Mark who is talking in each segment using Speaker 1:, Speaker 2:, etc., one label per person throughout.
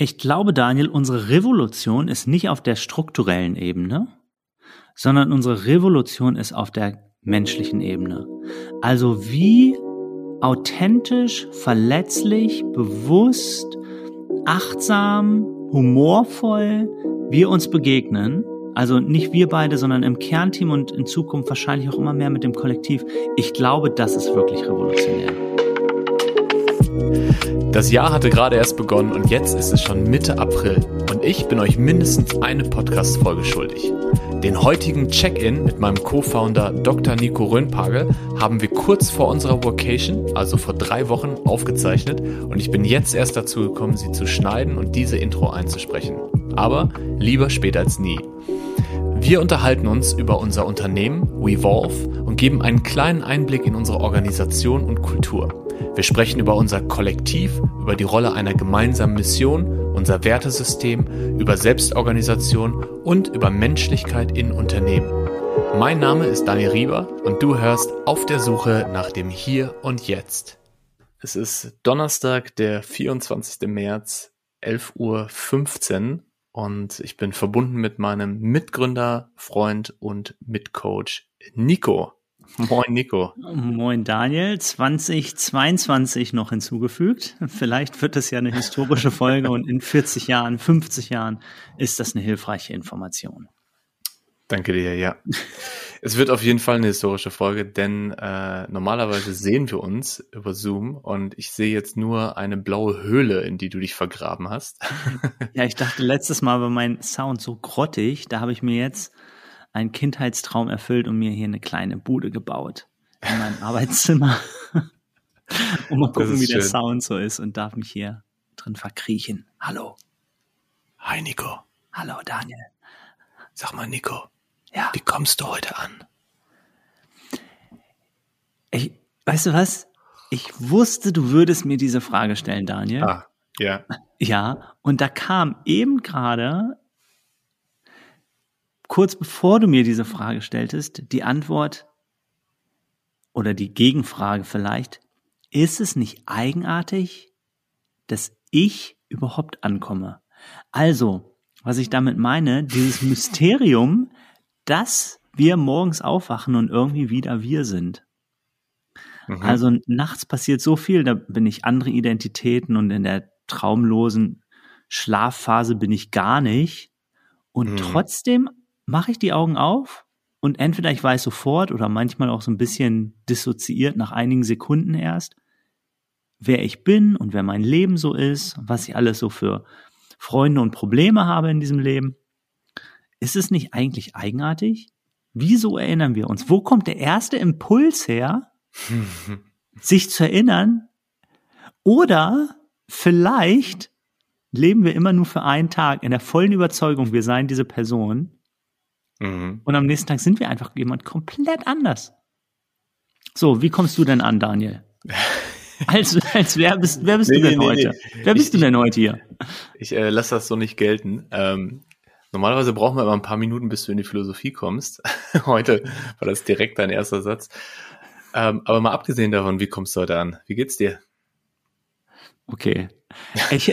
Speaker 1: Ich glaube, Daniel, unsere Revolution ist nicht auf der strukturellen Ebene, sondern unsere Revolution ist auf der menschlichen Ebene. Also wie authentisch, verletzlich, bewusst, achtsam, humorvoll wir uns begegnen. Also nicht wir beide, sondern im Kernteam und in Zukunft wahrscheinlich auch immer mehr mit dem Kollektiv. Ich glaube, das ist wirklich revolutionär.
Speaker 2: Das Jahr hatte gerade erst begonnen und jetzt ist es schon Mitte April und ich bin euch mindestens eine Podcast-Folge schuldig. Den heutigen Check-in mit meinem Co-Founder Dr. Nico Röhnpagel haben wir kurz vor unserer Vocation, also vor drei Wochen, aufgezeichnet und ich bin jetzt erst dazu gekommen, sie zu schneiden und diese Intro einzusprechen. Aber lieber später als nie. Wir unterhalten uns über unser Unternehmen WeVolve und geben einen kleinen Einblick in unsere Organisation und Kultur. Wir sprechen über unser Kollektiv, über die Rolle einer gemeinsamen Mission, unser Wertesystem, über Selbstorganisation und über Menschlichkeit in Unternehmen. Mein Name ist Daniel Rieber und du hörst auf der Suche nach dem Hier und Jetzt. Es ist Donnerstag, der 24. März, 11.15 Uhr und ich bin verbunden mit meinem Mitgründer, Freund und Mitcoach Nico. Moin Nico.
Speaker 1: Moin Daniel. 2022 noch hinzugefügt. Vielleicht wird es ja eine historische Folge und in 40 Jahren, 50 Jahren ist das eine hilfreiche Information.
Speaker 2: Danke dir, ja. Es wird auf jeden Fall eine historische Folge, denn äh, normalerweise sehen wir uns über Zoom und ich sehe jetzt nur eine blaue Höhle, in die du dich vergraben hast.
Speaker 1: ja, ich dachte letztes Mal war mein Sound so grottig, da habe ich mir jetzt einen Kindheitstraum erfüllt und mir hier eine kleine Bude gebaut in meinem Arbeitszimmer. und mal gucken, wie schön. der Sound so ist und darf mich hier drin verkriechen. Hallo.
Speaker 2: Hi Nico.
Speaker 1: Hallo Daniel.
Speaker 2: Sag mal Nico. Ja. Wie kommst du heute an?
Speaker 1: Ich, weißt du was? Ich wusste, du würdest mir diese Frage stellen, Daniel.
Speaker 2: Ah, ja.
Speaker 1: Ja, und da kam eben gerade kurz bevor du mir diese Frage stelltest, die Antwort oder die Gegenfrage vielleicht, ist es nicht eigenartig, dass ich überhaupt ankomme? Also, was ich damit meine, dieses Mysterium, dass wir morgens aufwachen und irgendwie wieder wir sind. Mhm. Also nachts passiert so viel, da bin ich andere Identitäten und in der traumlosen Schlafphase bin ich gar nicht. Und mhm. trotzdem mache ich die Augen auf und entweder ich weiß sofort oder manchmal auch so ein bisschen dissoziiert nach einigen Sekunden erst, wer ich bin und wer mein Leben so ist, was ich alles so für Freunde und Probleme habe in diesem Leben. Ist es nicht eigentlich eigenartig? Wieso erinnern wir uns? Wo kommt der erste Impuls her, sich zu erinnern? Oder vielleicht leben wir immer nur für einen Tag in der vollen Überzeugung, wir seien diese Person Mhm. Und am nächsten Tag sind wir einfach jemand komplett anders. So, wie kommst du denn an, Daniel? als, als wer bist, wer bist nee, du denn nee, heute? Nee. Wer bist ich, du denn heute hier?
Speaker 2: Ich äh, lasse das so nicht gelten. Ähm, normalerweise brauchen wir immer ein paar Minuten, bis du in die Philosophie kommst. heute war das direkt dein erster Satz. Ähm, aber mal abgesehen davon, wie kommst du heute an? Wie geht's dir?
Speaker 1: Okay. Ich,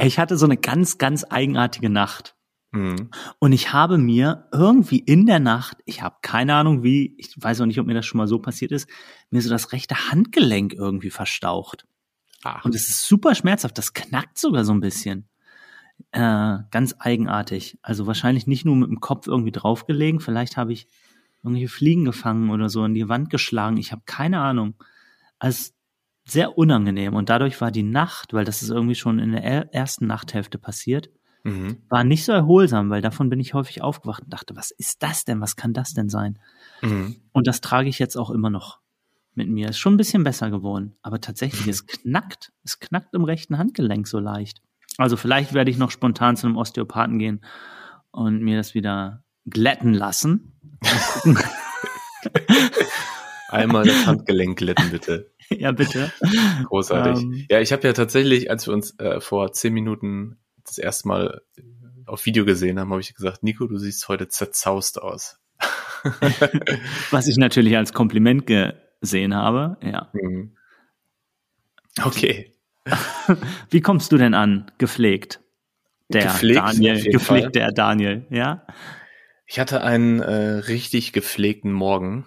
Speaker 1: ich hatte so eine ganz, ganz eigenartige Nacht. Mhm. Und ich habe mir irgendwie in der Nacht, ich habe keine Ahnung wie, ich weiß auch nicht, ob mir das schon mal so passiert ist, mir so das rechte Handgelenk irgendwie verstaucht. Ach. Und es ist super schmerzhaft, das knackt sogar so ein bisschen. Äh, ganz eigenartig. Also wahrscheinlich nicht nur mit dem Kopf irgendwie draufgelegen, vielleicht habe ich irgendwelche Fliegen gefangen oder so in die Wand geschlagen. Ich habe keine Ahnung. Also sehr unangenehm. Und dadurch war die Nacht, weil das ist irgendwie schon in der ersten Nachthälfte passiert, mhm. war nicht so erholsam, weil davon bin ich häufig aufgewacht und dachte, was ist das denn? Was kann das denn sein? Mhm. Und das trage ich jetzt auch immer noch mit mir. Ist schon ein bisschen besser geworden. Aber tatsächlich, es knackt. Es knackt im rechten Handgelenk so leicht. Also vielleicht werde ich noch spontan zu einem Osteopathen gehen und mir das wieder glätten lassen.
Speaker 2: Einmal das Handgelenk glätten, bitte.
Speaker 1: ja, bitte.
Speaker 2: Großartig. Ähm, ja, ich habe ja tatsächlich, als wir uns äh, vor zehn Minuten das erste Mal auf Video gesehen haben, habe ich gesagt, Nico, du siehst heute zerzaust aus.
Speaker 1: Was ich natürlich als Kompliment gesehen habe, ja.
Speaker 2: Mhm. Okay.
Speaker 1: Wie kommst du denn an? Gepflegt. Der
Speaker 2: Gepflegt,
Speaker 1: Daniel, gepflegt
Speaker 2: Fall.
Speaker 1: der Daniel, ja?
Speaker 2: Ich hatte einen äh, richtig gepflegten Morgen.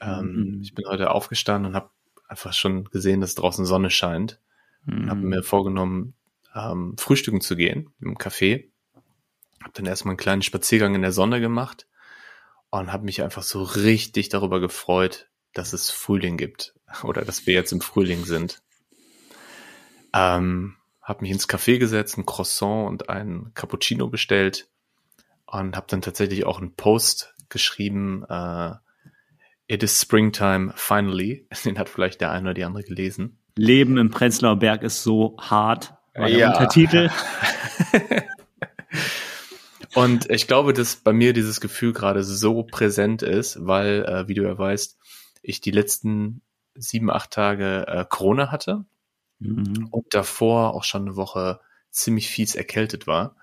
Speaker 2: Ähm,
Speaker 1: Mhm.
Speaker 2: Ich bin heute aufgestanden und habe einfach schon gesehen, dass draußen Sonne scheint. Und habe
Speaker 1: Mhm.
Speaker 2: mir vorgenommen, ähm, frühstücken zu gehen im Café. Habe dann erstmal einen kleinen Spaziergang in der Sonne gemacht und habe mich einfach so richtig darüber gefreut, dass es Frühling gibt oder dass wir jetzt im Frühling sind. Ähm, habe mich ins Café gesetzt, ein Croissant und ein Cappuccino bestellt und habe dann tatsächlich auch einen Post geschrieben. Äh, It is springtime finally. Den hat vielleicht der eine oder die andere gelesen.
Speaker 1: Leben im Prenzlauer Berg ist so hart. War der
Speaker 2: Ja.
Speaker 1: Untertitel.
Speaker 2: Und ich glaube, dass bei mir dieses Gefühl gerade so präsent ist, weil, äh, wie du ja weißt, ich die letzten sieben, acht Tage äh, Corona hatte
Speaker 1: Mhm.
Speaker 2: und davor auch schon eine Woche ziemlich fies erkältet war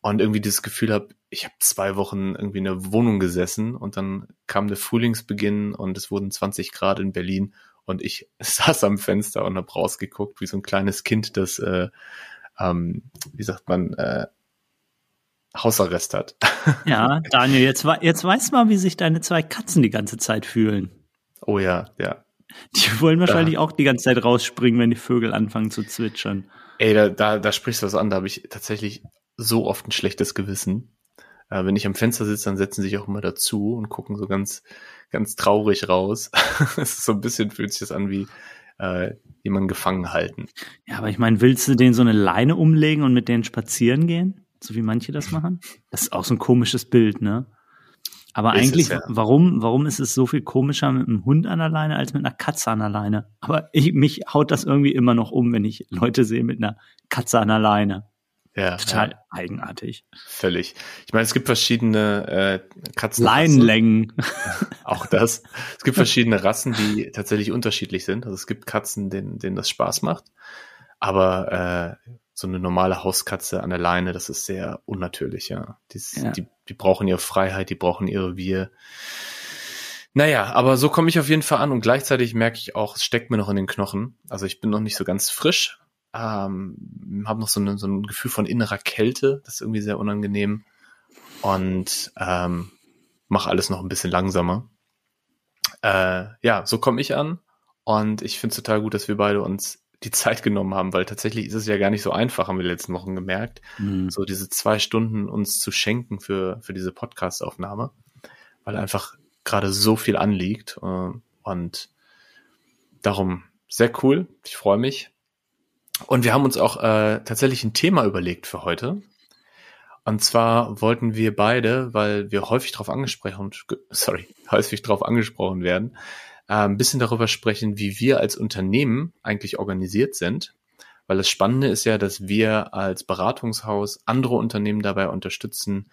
Speaker 2: und irgendwie dieses Gefühl habe, ich habe zwei Wochen irgendwie in der Wohnung gesessen und dann kam der Frühlingsbeginn und es wurden 20 Grad in Berlin und ich saß am Fenster und habe rausgeguckt wie so ein kleines Kind, das, äh, ähm, wie sagt man, äh, Hausarrest hat.
Speaker 1: Ja, Daniel, jetzt, jetzt weißt du mal, wie sich deine zwei Katzen die ganze Zeit fühlen.
Speaker 2: Oh ja, ja.
Speaker 1: Die wollen wahrscheinlich auch die ganze Zeit rausspringen, wenn die Vögel anfangen zu zwitschern.
Speaker 2: Ey, da, da, da sprichst du was an, da habe ich tatsächlich so oft ein schlechtes Gewissen. Äh, wenn ich am Fenster sitze, dann setzen sie sich auch immer dazu und gucken so ganz, ganz traurig raus. Es ist so ein bisschen, fühlt sich das an wie äh, jemanden gefangen halten.
Speaker 1: Ja, aber ich meine, willst du denen so eine Leine umlegen und mit denen spazieren gehen? So wie manche das machen? Das ist auch so ein komisches Bild, ne? Aber
Speaker 2: Ist es,
Speaker 1: eigentlich,
Speaker 2: ja.
Speaker 1: warum, warum ist es so viel komischer mit einem Hund an der Leine als mit einer Katze an der Leine? Aber ich, mich haut das irgendwie immer noch um, wenn ich Leute sehe mit einer Katze an der Leine.
Speaker 2: Ja,
Speaker 1: Total
Speaker 2: ja,
Speaker 1: eigenartig.
Speaker 2: völlig. Ich meine, es gibt verschiedene äh, Katzen.
Speaker 1: Leinenlängen.
Speaker 2: Auch das. Es gibt verschiedene Rassen, die tatsächlich unterschiedlich sind. Also es gibt Katzen, denen, denen das Spaß macht. Aber äh, so eine normale Hauskatze an der Leine, das ist sehr unnatürlich, ja. Die, ist-
Speaker 1: Ja.
Speaker 2: die, die brauchen ihre Freiheit, die brauchen ihre Wir. Naja, aber so komme ich auf jeden Fall an und gleichzeitig merke ich auch, es steckt mir noch in den Knochen. Also ich bin noch nicht so ganz frisch, ähm, habe noch so, eine, so ein Gefühl von innerer Kälte, das ist irgendwie sehr unangenehm und ähm, mache alles noch ein bisschen langsamer. Äh, ja, so komme ich an und ich finde es total gut, dass wir beide uns die Zeit genommen haben, weil tatsächlich ist es ja gar nicht so einfach, haben wir die letzten Wochen gemerkt,
Speaker 1: Hm.
Speaker 2: so diese zwei Stunden uns zu schenken für, für diese Podcast-Aufnahme, weil einfach gerade so viel anliegt äh, und darum sehr cool, ich freue mich. Und wir haben uns auch äh, tatsächlich ein Thema überlegt für heute. Und zwar wollten wir beide, weil wir häufig darauf angesprochen, sorry, häufig darauf angesprochen werden, ein bisschen darüber sprechen, wie wir als Unternehmen eigentlich organisiert sind. Weil das Spannende ist ja, dass wir als Beratungshaus andere Unternehmen dabei unterstützen,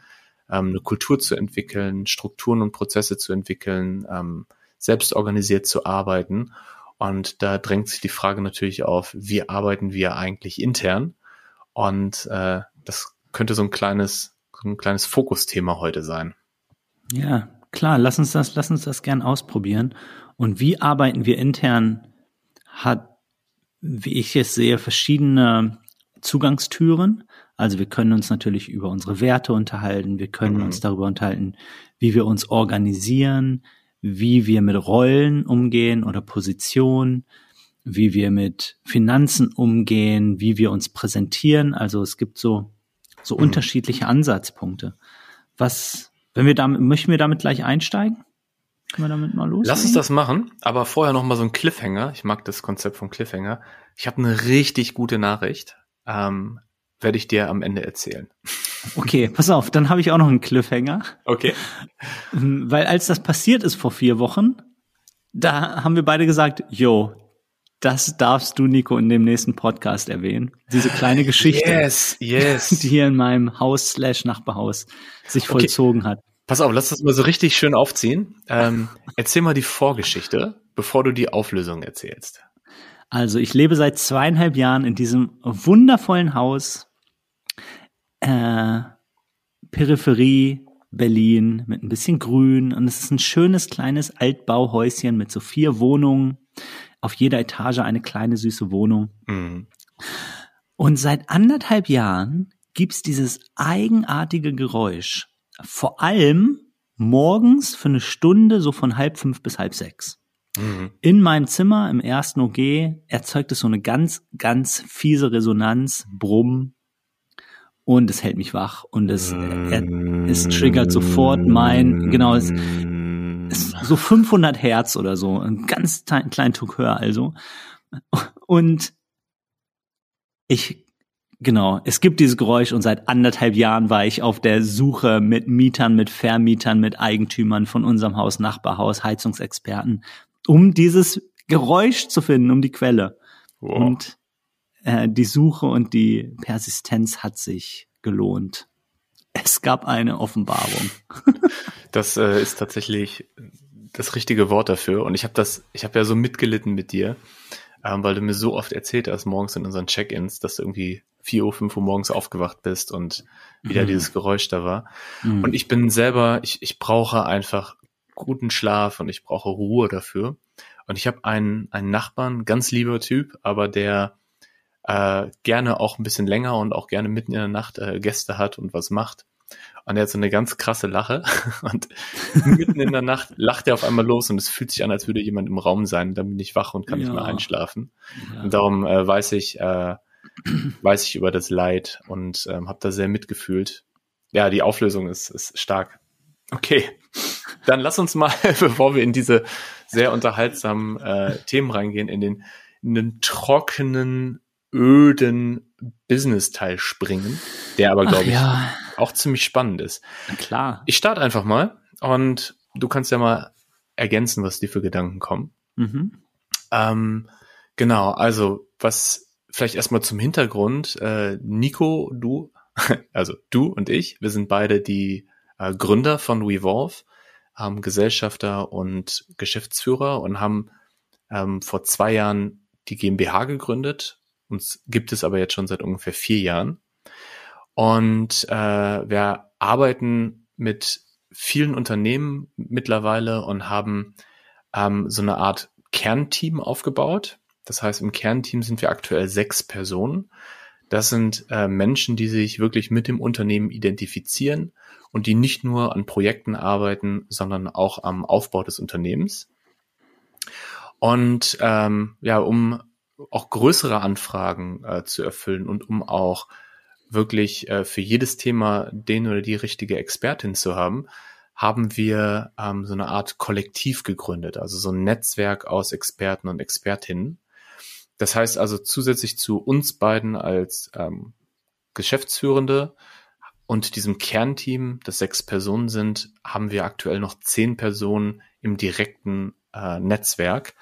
Speaker 2: ähm, eine Kultur zu entwickeln, Strukturen und Prozesse zu entwickeln, ähm, selbst organisiert zu arbeiten. Und da drängt sich die Frage natürlich auf, wie arbeiten wir eigentlich intern? Und äh, das könnte so ein kleines, so ein kleines Fokusthema heute sein.
Speaker 1: Ja, klar, lass uns das, lass uns das gern ausprobieren. Und wie arbeiten wir intern, hat, wie ich es sehe, verschiedene Zugangstüren. Also wir können uns natürlich über unsere Werte unterhalten, wir können
Speaker 2: Mhm.
Speaker 1: uns darüber unterhalten, wie wir uns organisieren, wie wir mit Rollen umgehen oder Positionen, wie wir mit Finanzen umgehen, wie wir uns präsentieren. Also es gibt so, so
Speaker 2: Mhm.
Speaker 1: unterschiedliche Ansatzpunkte. Was, wenn wir damit, möchten wir damit gleich einsteigen? Können wir damit mal los?
Speaker 2: Lass uns das machen, aber vorher noch mal so ein Cliffhanger. Ich mag das Konzept von Cliffhanger. Ich habe eine richtig gute Nachricht. Ähm, werde ich dir am Ende erzählen.
Speaker 1: Okay, pass auf, dann habe ich auch noch einen Cliffhanger.
Speaker 2: Okay.
Speaker 1: Weil als das passiert ist vor vier Wochen, da haben wir beide gesagt, yo, das darfst du, Nico, in dem nächsten Podcast erwähnen. Diese kleine Geschichte,
Speaker 2: Yes, yes.
Speaker 1: die hier in meinem Haus slash Nachbarhaus sich vollzogen hat.
Speaker 2: Pass auf, lass das mal so richtig schön aufziehen. Ähm, erzähl mal die Vorgeschichte, bevor du die Auflösung erzählst.
Speaker 1: Also ich lebe seit zweieinhalb Jahren in diesem wundervollen Haus, äh, Peripherie Berlin mit ein bisschen Grün und es ist ein schönes kleines Altbauhäuschen mit so vier Wohnungen auf jeder Etage eine kleine süße Wohnung. Mhm. Und seit anderthalb Jahren gibt's dieses eigenartige Geräusch. Vor allem morgens für eine Stunde, so von halb fünf bis halb sechs. Mhm. In meinem Zimmer im ersten OG erzeugt es so eine ganz, ganz fiese Resonanz, Brumm. Und es hält mich wach und es, äh, es triggert sofort mein, genau, es ist so 500 Hertz oder so, ein ganz kleinen Tuck höher also. Und ich Genau, es gibt dieses Geräusch und seit anderthalb Jahren war ich auf der Suche mit Mietern, mit Vermietern, mit Eigentümern von unserem Haus, Nachbarhaus, Heizungsexperten, um dieses Geräusch zu finden, um die Quelle. Wow. Und äh, die Suche und die Persistenz hat sich gelohnt. Es gab eine Offenbarung.
Speaker 2: das äh, ist tatsächlich das richtige Wort dafür. Und ich habe das, ich habe ja so mitgelitten mit dir, ähm, weil du mir so oft erzählt hast morgens in unseren Check-ins, dass du irgendwie 4 Uhr, 5 Uhr morgens aufgewacht bist und wieder mhm. dieses Geräusch da war. Mhm. Und ich bin selber, ich, ich brauche einfach guten Schlaf und ich brauche Ruhe dafür. Und ich habe einen, einen Nachbarn, ganz lieber Typ, aber der äh, gerne auch ein bisschen länger und auch gerne mitten in der Nacht äh, Gäste hat und was macht. Und er hat so eine ganz krasse Lache und mitten in der Nacht lacht er auf einmal los und es fühlt sich an, als würde jemand im Raum sein. Dann bin ich wach und kann ja. nicht mehr einschlafen. Ja. Und darum äh, weiß ich, äh, weiß ich über das Leid und ähm, habe da sehr mitgefühlt. Ja, die Auflösung ist, ist stark. Okay, dann lass uns mal, bevor wir in diese sehr unterhaltsamen äh, Themen reingehen, in den, in den trockenen, öden Business-Teil springen, der aber, glaube ich, ja. auch ziemlich spannend ist.
Speaker 1: Na klar.
Speaker 2: Ich starte einfach mal und du kannst ja mal ergänzen, was dir für Gedanken kommen. Mhm. Ähm, genau, also was vielleicht erstmal zum Hintergrund. Äh, Nico, du, also du und ich, wir sind beide die äh, Gründer von WeVolve, haben Gesellschafter und Geschäftsführer und haben ähm, vor zwei Jahren die GmbH gegründet. Uns gibt es aber jetzt schon seit ungefähr vier Jahren. Und äh, wir arbeiten mit vielen Unternehmen mittlerweile und haben ähm, so eine Art Kernteam aufgebaut. Das heißt, im Kernteam sind wir aktuell sechs Personen. Das sind äh, Menschen, die sich wirklich mit dem Unternehmen identifizieren und die nicht nur an Projekten arbeiten, sondern auch am Aufbau des Unternehmens. Und ähm, ja, um auch größere Anfragen äh, zu erfüllen und um auch wirklich äh, für jedes Thema den oder die richtige Expertin zu haben, haben wir ähm, so eine Art Kollektiv gegründet, also so ein Netzwerk aus Experten und Expertinnen. Das heißt also zusätzlich zu uns beiden als ähm, Geschäftsführende und diesem Kernteam, das sechs Personen sind, haben wir aktuell noch zehn Personen im direkten äh, Netzwerk.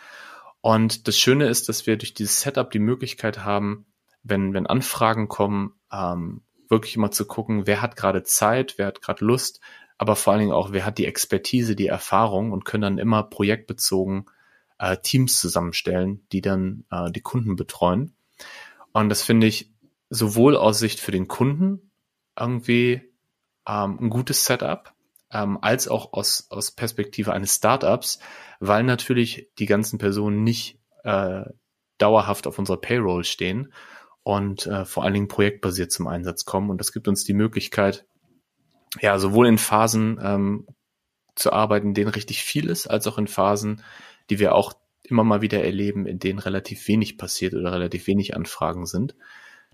Speaker 2: Und das Schöne ist, dass wir durch dieses Setup die Möglichkeit haben, wenn, wenn Anfragen kommen, ähm, wirklich immer zu gucken, wer hat gerade Zeit, wer hat gerade Lust, aber vor allen Dingen auch, wer hat die Expertise, die Erfahrung und können dann immer projektbezogen äh, Teams zusammenstellen, die dann äh, die Kunden betreuen. Und das finde ich sowohl aus Sicht für den Kunden irgendwie ähm, ein gutes Setup, ähm, als auch aus, aus Perspektive eines Startups, weil natürlich die ganzen Personen nicht äh, dauerhaft auf unserer Payroll stehen und äh, vor allen Dingen projektbasiert zum Einsatz kommen. Und das gibt uns die Möglichkeit, ja, sowohl in Phasen ähm, zu arbeiten, in denen richtig viel ist, als auch in Phasen, die wir auch immer mal wieder erleben, in denen relativ wenig passiert oder relativ wenig Anfragen sind.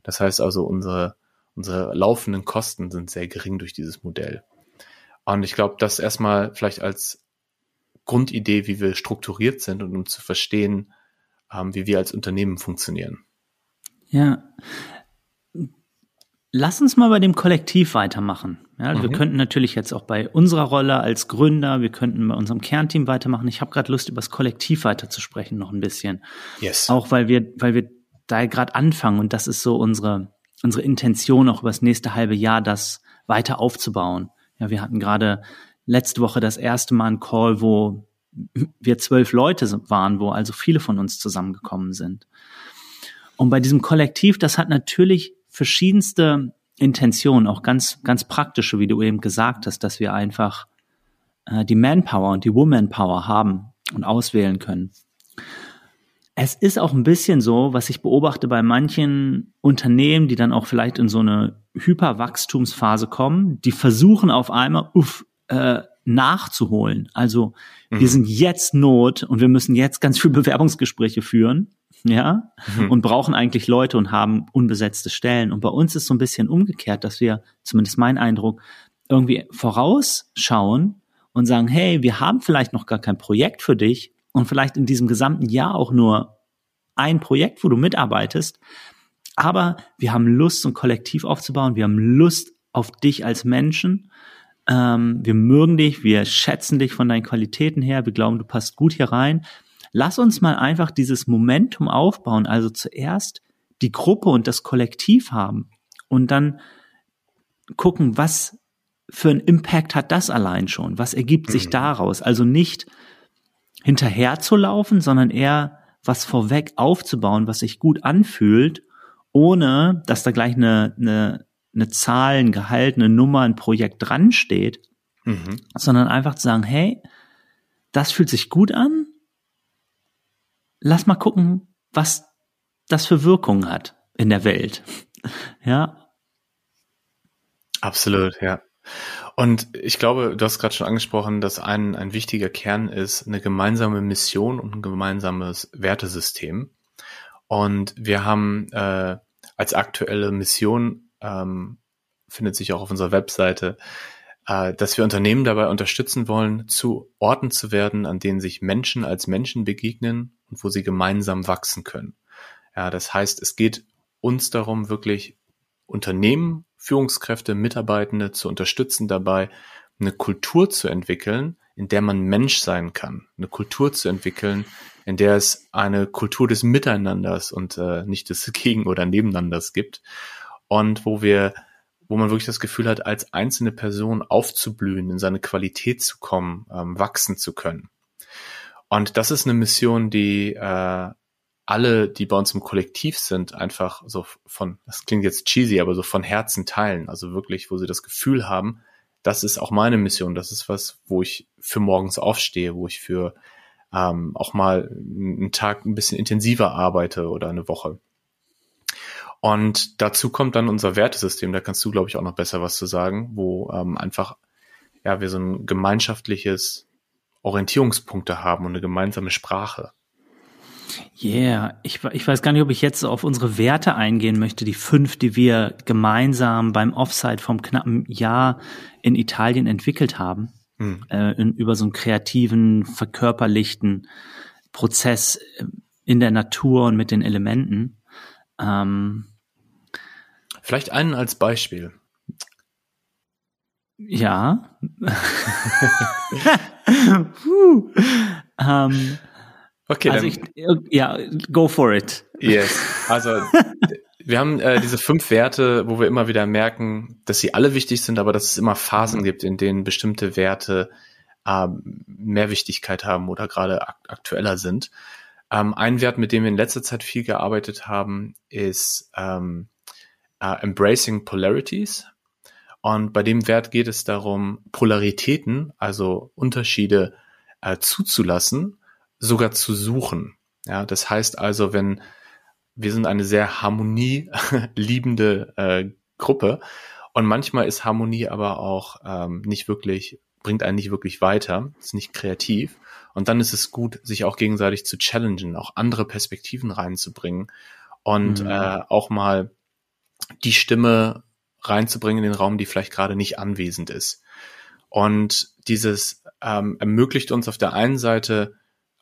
Speaker 2: Das heißt also, unsere, unsere laufenden Kosten sind sehr gering durch dieses Modell. Und ich glaube, das erstmal vielleicht als Grundidee, wie wir strukturiert sind und um zu verstehen, ähm, wie wir als Unternehmen funktionieren.
Speaker 1: Ja, Lass uns mal bei dem Kollektiv weitermachen. Ja, mhm. Wir könnten natürlich jetzt auch bei unserer Rolle als Gründer, wir könnten bei unserem Kernteam weitermachen. Ich habe gerade Lust, über das Kollektiv weiterzusprechen noch ein bisschen. Yes. Auch weil wir, weil wir da gerade anfangen und das ist so unsere, unsere Intention, auch über das nächste halbe Jahr das weiter aufzubauen. Ja, wir hatten gerade letzte Woche das erste Mal einen Call, wo wir zwölf Leute waren, wo also viele von uns zusammengekommen sind. Und bei diesem Kollektiv, das hat natürlich verschiedenste Intentionen, auch ganz, ganz praktische, wie du eben gesagt hast, dass wir einfach äh, die Manpower und die Womanpower haben und auswählen können. es ist auch ein bisschen so, was ich beobachte bei manchen Unternehmen, die dann auch vielleicht in so eine Hyperwachstumsphase kommen, die versuchen auf einmal, uff, äh, nachzuholen. Also mhm. wir sind jetzt Not und wir müssen jetzt ganz viel Bewerbungsgespräche führen, ja, mhm. und brauchen eigentlich Leute und haben unbesetzte Stellen. Und bei uns ist so ein bisschen umgekehrt, dass wir, zumindest mein Eindruck, irgendwie vorausschauen und sagen, hey, wir haben vielleicht noch gar kein Projekt für dich und vielleicht in diesem gesamten Jahr auch nur ein Projekt, wo du mitarbeitest. Aber wir haben Lust, so ein Kollektiv aufzubauen. Wir haben Lust auf dich als Menschen ähm, wir mögen dich, wir schätzen dich von deinen Qualitäten her, wir glauben, du passt gut hier rein. Lass uns mal einfach dieses Momentum aufbauen, also zuerst die Gruppe und das Kollektiv haben und dann gucken, was für einen Impact hat das allein schon? Was ergibt sich mhm. daraus? Also nicht hinterher zu laufen, sondern eher was vorweg aufzubauen, was sich gut anfühlt, ohne dass da gleich eine, eine eine Zahl, ein Gehalt, eine Nummer, ein Projekt dran steht, mhm. sondern einfach zu sagen, hey, das fühlt sich gut an. Lass mal gucken, was das für Wirkungen hat in der Welt. ja.
Speaker 2: Absolut, ja. Und ich glaube, du hast gerade schon angesprochen, dass ein, ein wichtiger Kern ist eine gemeinsame Mission und ein gemeinsames Wertesystem. Und wir haben äh, als aktuelle Mission ähm, findet sich auch auf unserer Webseite, äh, dass wir Unternehmen dabei unterstützen wollen, zu Orten zu werden, an denen sich Menschen als Menschen begegnen und wo sie gemeinsam wachsen können. Ja, das heißt, es geht uns darum, wirklich Unternehmen, Führungskräfte, Mitarbeitende zu unterstützen dabei, eine Kultur zu entwickeln, in der man Mensch sein kann, eine Kultur zu entwickeln, in der es eine Kultur des Miteinanders und äh, nicht des Gegen- oder Nebeneinanders gibt und wo wir, wo man wirklich das Gefühl hat, als einzelne Person aufzublühen, in seine Qualität zu kommen, ähm, wachsen zu können. Und das ist eine Mission, die äh, alle, die bei uns im Kollektiv sind, einfach so von, das klingt jetzt cheesy, aber so von Herzen teilen. Also wirklich, wo sie das Gefühl haben, das ist auch meine Mission. Das ist was, wo ich für morgens aufstehe, wo ich für ähm, auch mal einen Tag ein bisschen intensiver arbeite oder eine Woche. Und dazu kommt dann unser Wertesystem, da kannst du, glaube ich, auch noch besser was zu sagen, wo ähm, einfach ja wir so ein gemeinschaftliches Orientierungspunkte haben und eine gemeinsame Sprache.
Speaker 1: Yeah, ich, ich weiß gar nicht, ob ich jetzt auf unsere Werte eingehen möchte, die fünf, die wir gemeinsam beim Offside vom knappen Jahr in Italien entwickelt haben, hm. äh, in, über so einen kreativen, verkörperlichten Prozess äh, in der Natur und mit den Elementen. Ähm,
Speaker 2: Vielleicht einen als Beispiel.
Speaker 1: Ja. ähm, okay, also ich, ja, go for it.
Speaker 2: Yes. Also wir haben äh, diese fünf Werte, wo wir immer wieder merken, dass sie alle wichtig sind, aber dass es immer Phasen gibt, in denen bestimmte Werte äh, mehr Wichtigkeit haben oder gerade ak aktueller sind. Ähm, ein Wert, mit dem wir in letzter Zeit viel gearbeitet haben, ist ähm, uh, Embracing Polarities. Und bei dem Wert geht es darum, Polaritäten, also Unterschiede äh, zuzulassen, sogar zu suchen. Ja, das heißt also, wenn wir sind eine sehr harmonieliebende äh, Gruppe und manchmal ist Harmonie aber auch ähm, nicht wirklich, bringt einen nicht wirklich weiter, ist nicht kreativ. Und dann ist es gut, sich auch gegenseitig zu challengen, auch andere Perspektiven reinzubringen und mhm. äh, auch mal die Stimme reinzubringen in den Raum, die vielleicht gerade nicht anwesend ist. Und dieses ähm, ermöglicht uns auf der einen Seite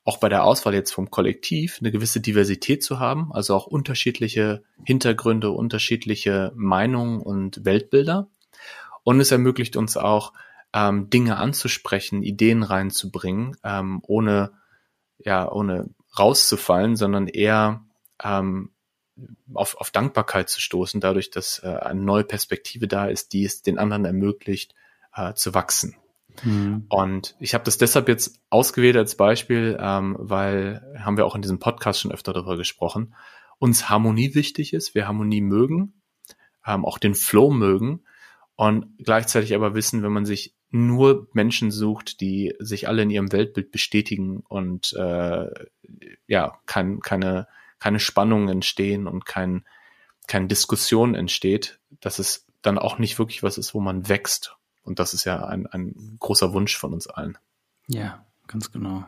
Speaker 2: auch bei der Auswahl jetzt vom Kollektiv eine gewisse Diversität zu haben, also auch unterschiedliche Hintergründe, unterschiedliche Meinungen und Weltbilder. Und es ermöglicht uns auch, ähm, Dinge anzusprechen, Ideen reinzubringen, ähm, ohne, ja, ohne rauszufallen, sondern eher ähm, auf, auf Dankbarkeit zu stoßen, dadurch, dass äh, eine neue Perspektive da ist, die es den anderen ermöglicht, äh, zu wachsen. Mhm. Und ich habe das deshalb jetzt ausgewählt als Beispiel, ähm, weil haben wir auch in diesem Podcast schon öfter darüber gesprochen, uns Harmonie wichtig ist, wir Harmonie mögen, ähm, auch den Flow mögen und gleichzeitig aber wissen, wenn man sich nur Menschen sucht, die sich alle in ihrem Weltbild bestätigen und äh, ja, kein, keine, keine Spannungen entstehen und kein, keine Diskussion entsteht, dass es dann auch nicht wirklich was ist, wo man wächst. Und das ist ja ein, ein großer Wunsch von uns allen.
Speaker 1: Ja, ganz genau.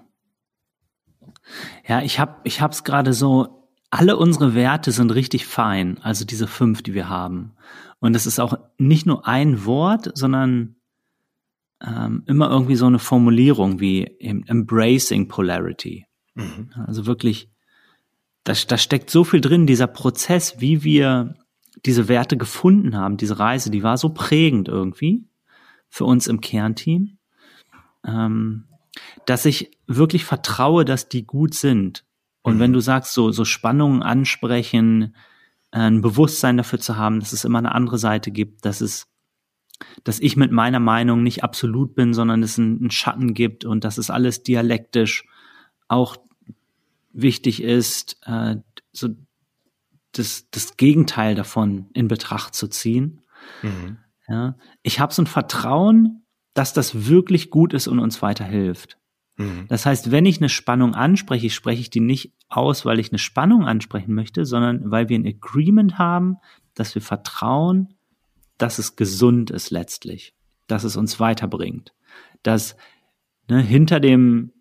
Speaker 1: Ja, ich habe ich hab's gerade so, alle unsere Werte sind richtig fein, also diese fünf, die wir haben. Und es ist auch nicht nur ein Wort, sondern ähm, immer irgendwie so eine Formulierung wie embracing polarity. Mhm. Also wirklich, da, da steckt so viel drin, dieser Prozess, wie wir diese Werte gefunden haben, diese Reise, die war so prägend irgendwie für uns im Kernteam, ähm, dass ich wirklich vertraue, dass die gut sind. Und mhm. wenn du sagst, so, so Spannungen ansprechen, ein Bewusstsein dafür zu haben, dass es immer eine andere Seite gibt, dass es, dass ich mit meiner Meinung nicht absolut bin, sondern es einen Schatten gibt und dass es alles dialektisch auch wichtig ist, äh, so das, das Gegenteil davon in Betracht zu ziehen. Mhm. Ja, ich habe so ein Vertrauen, dass das wirklich gut ist und uns weiterhilft. Mhm. Das heißt, wenn ich eine Spannung anspreche, spreche ich die nicht aus, weil ich eine Spannung ansprechen möchte, sondern weil wir ein Agreement haben, dass wir vertrauen, dass es gesund ist letztlich, dass es uns weiterbringt, dass ne, hinter dem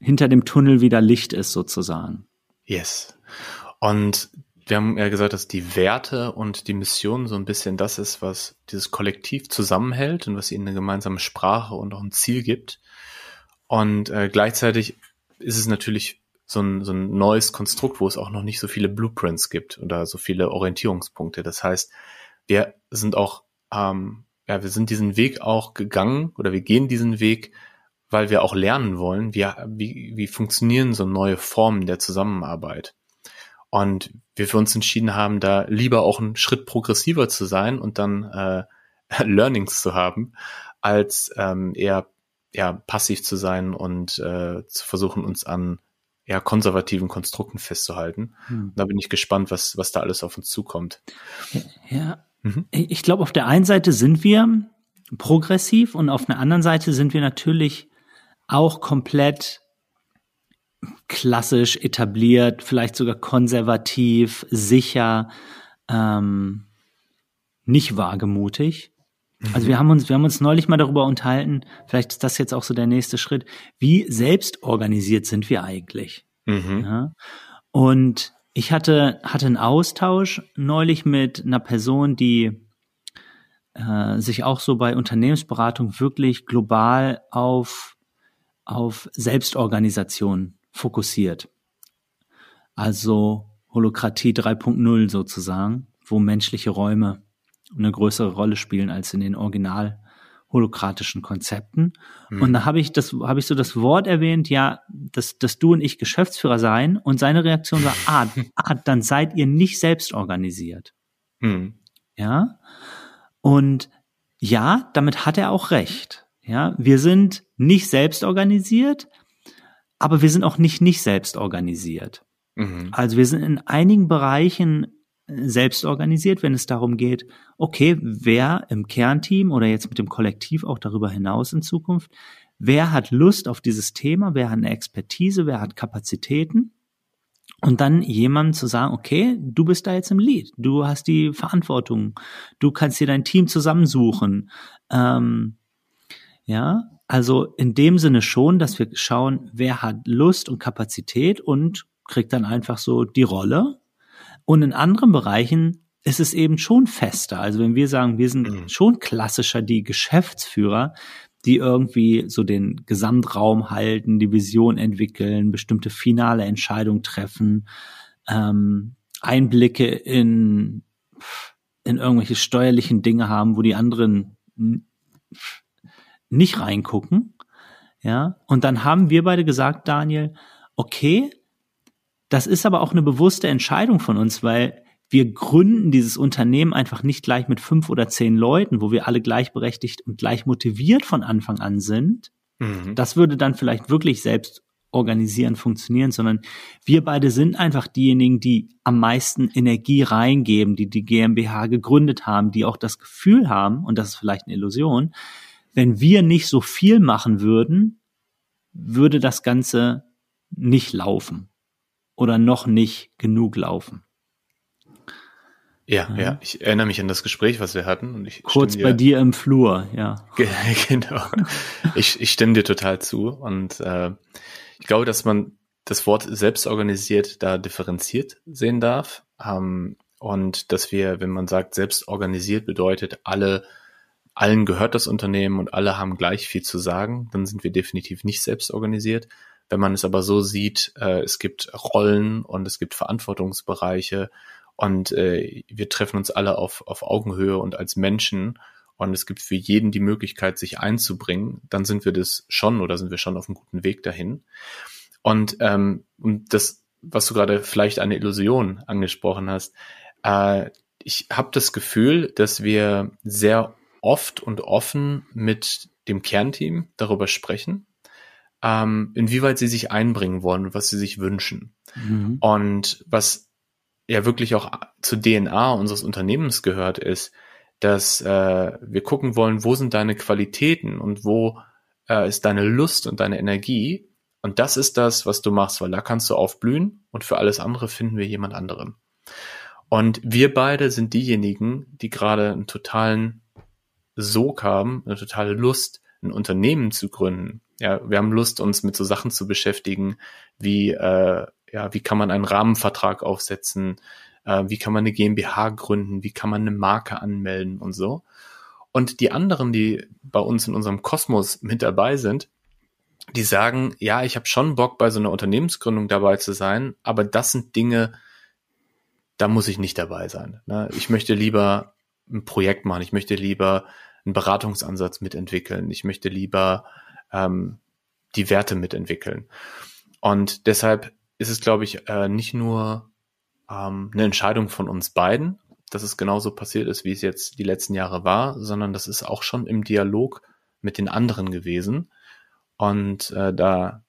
Speaker 1: hinter dem Tunnel wieder Licht ist sozusagen.
Speaker 2: Yes. Und wir haben ja gesagt, dass die Werte und die Mission so ein bisschen das ist, was dieses Kollektiv zusammenhält und was ihnen eine gemeinsame Sprache und auch ein Ziel gibt. Und äh, gleichzeitig ist es natürlich so ein, so ein neues Konstrukt, wo es auch noch nicht so viele Blueprints gibt oder so viele Orientierungspunkte. Das heißt, wir sind auch, ähm, ja, wir sind diesen Weg auch gegangen oder wir gehen diesen Weg, weil wir auch lernen wollen, wie, wie, wie funktionieren so neue Formen der Zusammenarbeit. Und wir für uns entschieden haben, da lieber auch einen Schritt progressiver zu sein und dann äh, Learnings zu haben, als ähm, eher ja, passiv zu sein und äh, zu versuchen, uns an ja, konservativen Konstrukten festzuhalten. Hm. Da bin ich gespannt, was, was da alles auf uns zukommt.
Speaker 1: Ja, mhm. ich glaube, auf der einen Seite sind wir progressiv und auf der anderen Seite sind wir natürlich auch komplett klassisch etabliert, vielleicht sogar konservativ, sicher, ähm, nicht wagemutig. Also wir haben uns, wir haben uns neulich mal darüber unterhalten, vielleicht ist das jetzt auch so der nächste Schritt, wie selbstorganisiert sind wir eigentlich? Mhm. Ja? Und ich hatte, hatte einen Austausch neulich mit einer Person, die äh, sich auch so bei Unternehmensberatung wirklich global auf, auf Selbstorganisation fokussiert. Also Holokratie 3.0 sozusagen, wo menschliche Räume eine größere Rolle spielen als in den original holokratischen Konzepten. Mhm. Und da habe ich das, habe ich so das Wort erwähnt, ja, dass, dass du und ich Geschäftsführer seien. Und seine Reaktion war, ah, ah dann seid ihr nicht selbst organisiert. Mhm. Ja. Und ja, damit hat er auch recht. Ja, wir sind nicht selbst organisiert, aber wir sind auch nicht nicht selbst organisiert. Mhm. Also wir sind in einigen Bereichen selbst organisiert, wenn es darum geht, okay, wer im Kernteam oder jetzt mit dem Kollektiv auch darüber hinaus in Zukunft, wer hat Lust auf dieses Thema, wer hat eine Expertise, wer hat Kapazitäten und dann jemand zu sagen, okay, du bist da jetzt im Lead, du hast die Verantwortung, du kannst dir dein Team zusammensuchen. Ähm, ja, also in dem Sinne schon, dass wir schauen, wer hat Lust und Kapazität und kriegt dann einfach so die Rolle und in anderen Bereichen ist es eben schon fester. Also wenn wir sagen, wir sind mhm. schon klassischer die Geschäftsführer, die irgendwie so den Gesamtraum halten, die Vision entwickeln, bestimmte finale Entscheidungen treffen, ähm, Einblicke in, in irgendwelche steuerlichen Dinge haben, wo die anderen nicht reingucken. Ja, und dann haben wir beide gesagt, Daniel, okay, das ist aber auch eine bewusste Entscheidung von uns, weil wir gründen dieses Unternehmen einfach nicht gleich mit fünf oder zehn Leuten, wo wir alle gleichberechtigt und gleich motiviert von Anfang an sind. Mhm. Das würde dann vielleicht wirklich selbst organisieren, funktionieren, sondern wir beide sind einfach diejenigen, die am meisten Energie reingeben, die die GmbH gegründet haben, die auch das Gefühl haben, und das ist vielleicht eine Illusion, wenn wir nicht so viel machen würden, würde das Ganze nicht laufen oder noch nicht genug laufen.
Speaker 2: Ja, ja, ja, ich erinnere mich an das Gespräch, was wir hatten. Und ich
Speaker 1: Kurz bei dir im Flur, ja.
Speaker 2: genau. Ich, ich stimme dir total zu. Und äh, ich glaube, dass man das Wort selbstorganisiert da differenziert sehen darf. Ähm, und dass wir, wenn man sagt, selbstorganisiert bedeutet, alle, allen gehört das Unternehmen und alle haben gleich viel zu sagen, dann sind wir definitiv nicht selbstorganisiert. Wenn man es aber so sieht, äh, es gibt Rollen und es gibt Verantwortungsbereiche und äh, wir treffen uns alle auf, auf Augenhöhe und als Menschen und es gibt für jeden die Möglichkeit, sich einzubringen, dann sind wir das schon oder sind wir schon auf einem guten Weg dahin. Und, ähm, das, was du gerade vielleicht eine Illusion angesprochen hast, äh, ich habe das Gefühl, dass wir sehr oft und offen mit dem Kernteam darüber sprechen, ähm, inwieweit sie sich einbringen wollen und was sie sich wünschen. Mhm. Und was ja wirklich auch zur DNA unseres Unternehmens gehört, ist, dass äh, wir gucken wollen, wo sind deine Qualitäten und wo äh, ist deine Lust und deine Energie. Und das ist das, was du machst, weil da kannst du aufblühen und für alles andere finden wir jemand anderen. Und wir beide sind diejenigen, die gerade einen totalen Sog haben, eine totale Lust, ein Unternehmen zu gründen. Ja, wir haben Lust, uns mit so Sachen zu beschäftigen, wie äh, ja, wie kann man einen Rahmenvertrag aufsetzen? Äh, wie kann man eine GmbH gründen? Wie kann man eine Marke anmelden und so? Und die anderen, die bei uns in unserem Kosmos mit dabei sind, die sagen, ja, ich habe schon Bock, bei so einer Unternehmensgründung dabei zu sein, aber das sind Dinge, da muss ich nicht dabei sein. Ne? Ich möchte lieber ein Projekt machen, ich möchte lieber einen Beratungsansatz mitentwickeln, ich möchte lieber ähm, die Werte mitentwickeln. Und deshalb ist es, glaube ich, äh, nicht nur ähm, eine Entscheidung von uns beiden, dass es genauso passiert ist, wie es jetzt die letzten Jahre war, sondern das ist auch schon im Dialog mit den anderen gewesen. Und äh, da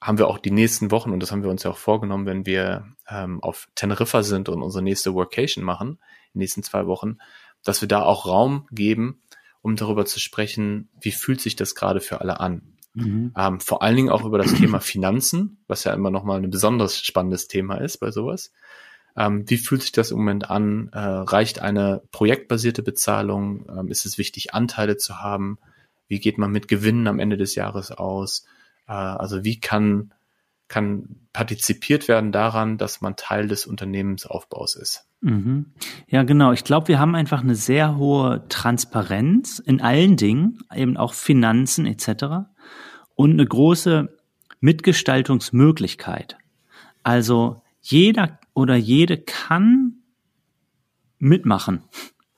Speaker 2: haben wir auch die nächsten Wochen, und das haben wir uns ja auch vorgenommen, wenn wir ähm, auf Teneriffa sind und unsere nächste Workation machen, in den nächsten zwei Wochen, dass wir da auch Raum geben, um darüber zu sprechen, wie fühlt sich das gerade für alle an. Mhm. Ähm, vor allen Dingen auch über das Thema Finanzen, was ja immer nochmal ein besonders spannendes Thema ist bei sowas. Ähm, wie fühlt sich das im Moment an? Äh, reicht eine projektbasierte Bezahlung? Ähm, ist es wichtig, Anteile zu haben? Wie geht man mit Gewinnen am Ende des Jahres aus? Äh, also wie kann, kann partizipiert werden daran, dass man Teil des Unternehmensaufbaus ist?
Speaker 1: Mhm. Ja, genau. Ich glaube, wir haben einfach eine sehr hohe Transparenz in allen Dingen, eben auch Finanzen etc und eine große Mitgestaltungsmöglichkeit. Also jeder oder jede kann mitmachen,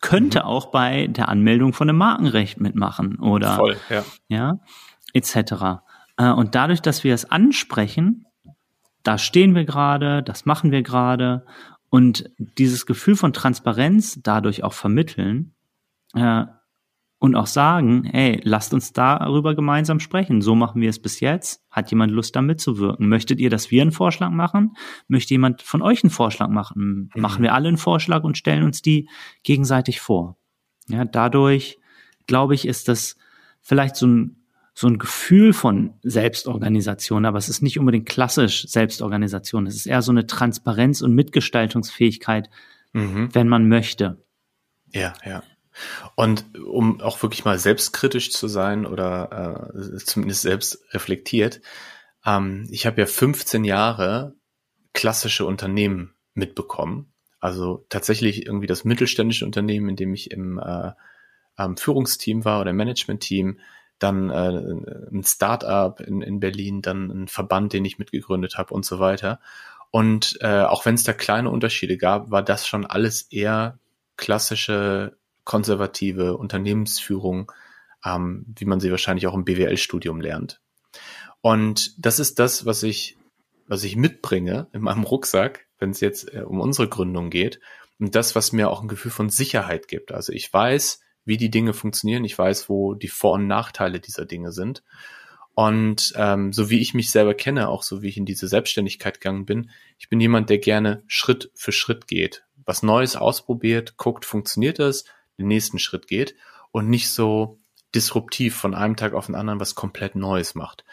Speaker 1: könnte mhm. auch bei der Anmeldung von einem Markenrecht mitmachen oder Voll, ja. ja etc. Äh, und dadurch, dass wir es ansprechen, da stehen wir gerade, das machen wir gerade und dieses Gefühl von Transparenz dadurch auch vermitteln, äh, und auch sagen, hey, lasst uns darüber gemeinsam sprechen. So machen wir es bis jetzt. Hat jemand Lust, da mitzuwirken? Möchtet ihr, dass wir einen Vorschlag machen? Möchte jemand von euch einen Vorschlag machen? Mhm. Machen wir alle einen Vorschlag und stellen uns die gegenseitig vor. Ja, dadurch, glaube ich, ist das vielleicht so ein, so ein Gefühl von Selbstorganisation, aber es ist nicht unbedingt klassisch Selbstorganisation. Es ist eher so eine Transparenz und Mitgestaltungsfähigkeit, mhm. wenn man möchte.
Speaker 2: Ja, ja. Und um auch wirklich mal selbstkritisch zu sein oder äh, zumindest selbst reflektiert, ähm, ich habe ja 15 Jahre klassische Unternehmen mitbekommen. Also tatsächlich irgendwie das mittelständische Unternehmen, in dem ich im äh, ähm, Führungsteam war oder Managementteam, dann äh, ein Start-up in, in Berlin, dann ein Verband, den ich mitgegründet habe und so weiter. Und äh, auch wenn es da kleine Unterschiede gab, war das schon alles eher klassische konservative Unternehmensführung, ähm, wie man sie wahrscheinlich auch im BWL-Studium lernt. Und das ist das, was ich, was ich mitbringe in meinem Rucksack, wenn es jetzt äh, um unsere Gründung geht. Und das, was mir auch ein Gefühl von Sicherheit gibt. Also ich weiß, wie die Dinge funktionieren. Ich weiß, wo die Vor- und Nachteile dieser Dinge sind. Und ähm, so wie ich mich selber kenne, auch so wie ich in diese Selbstständigkeit gegangen bin, ich bin jemand, der gerne Schritt für Schritt geht, was Neues ausprobiert, guckt, funktioniert das, den nächsten Schritt geht und nicht so disruptiv von einem Tag auf den anderen was komplett Neues macht.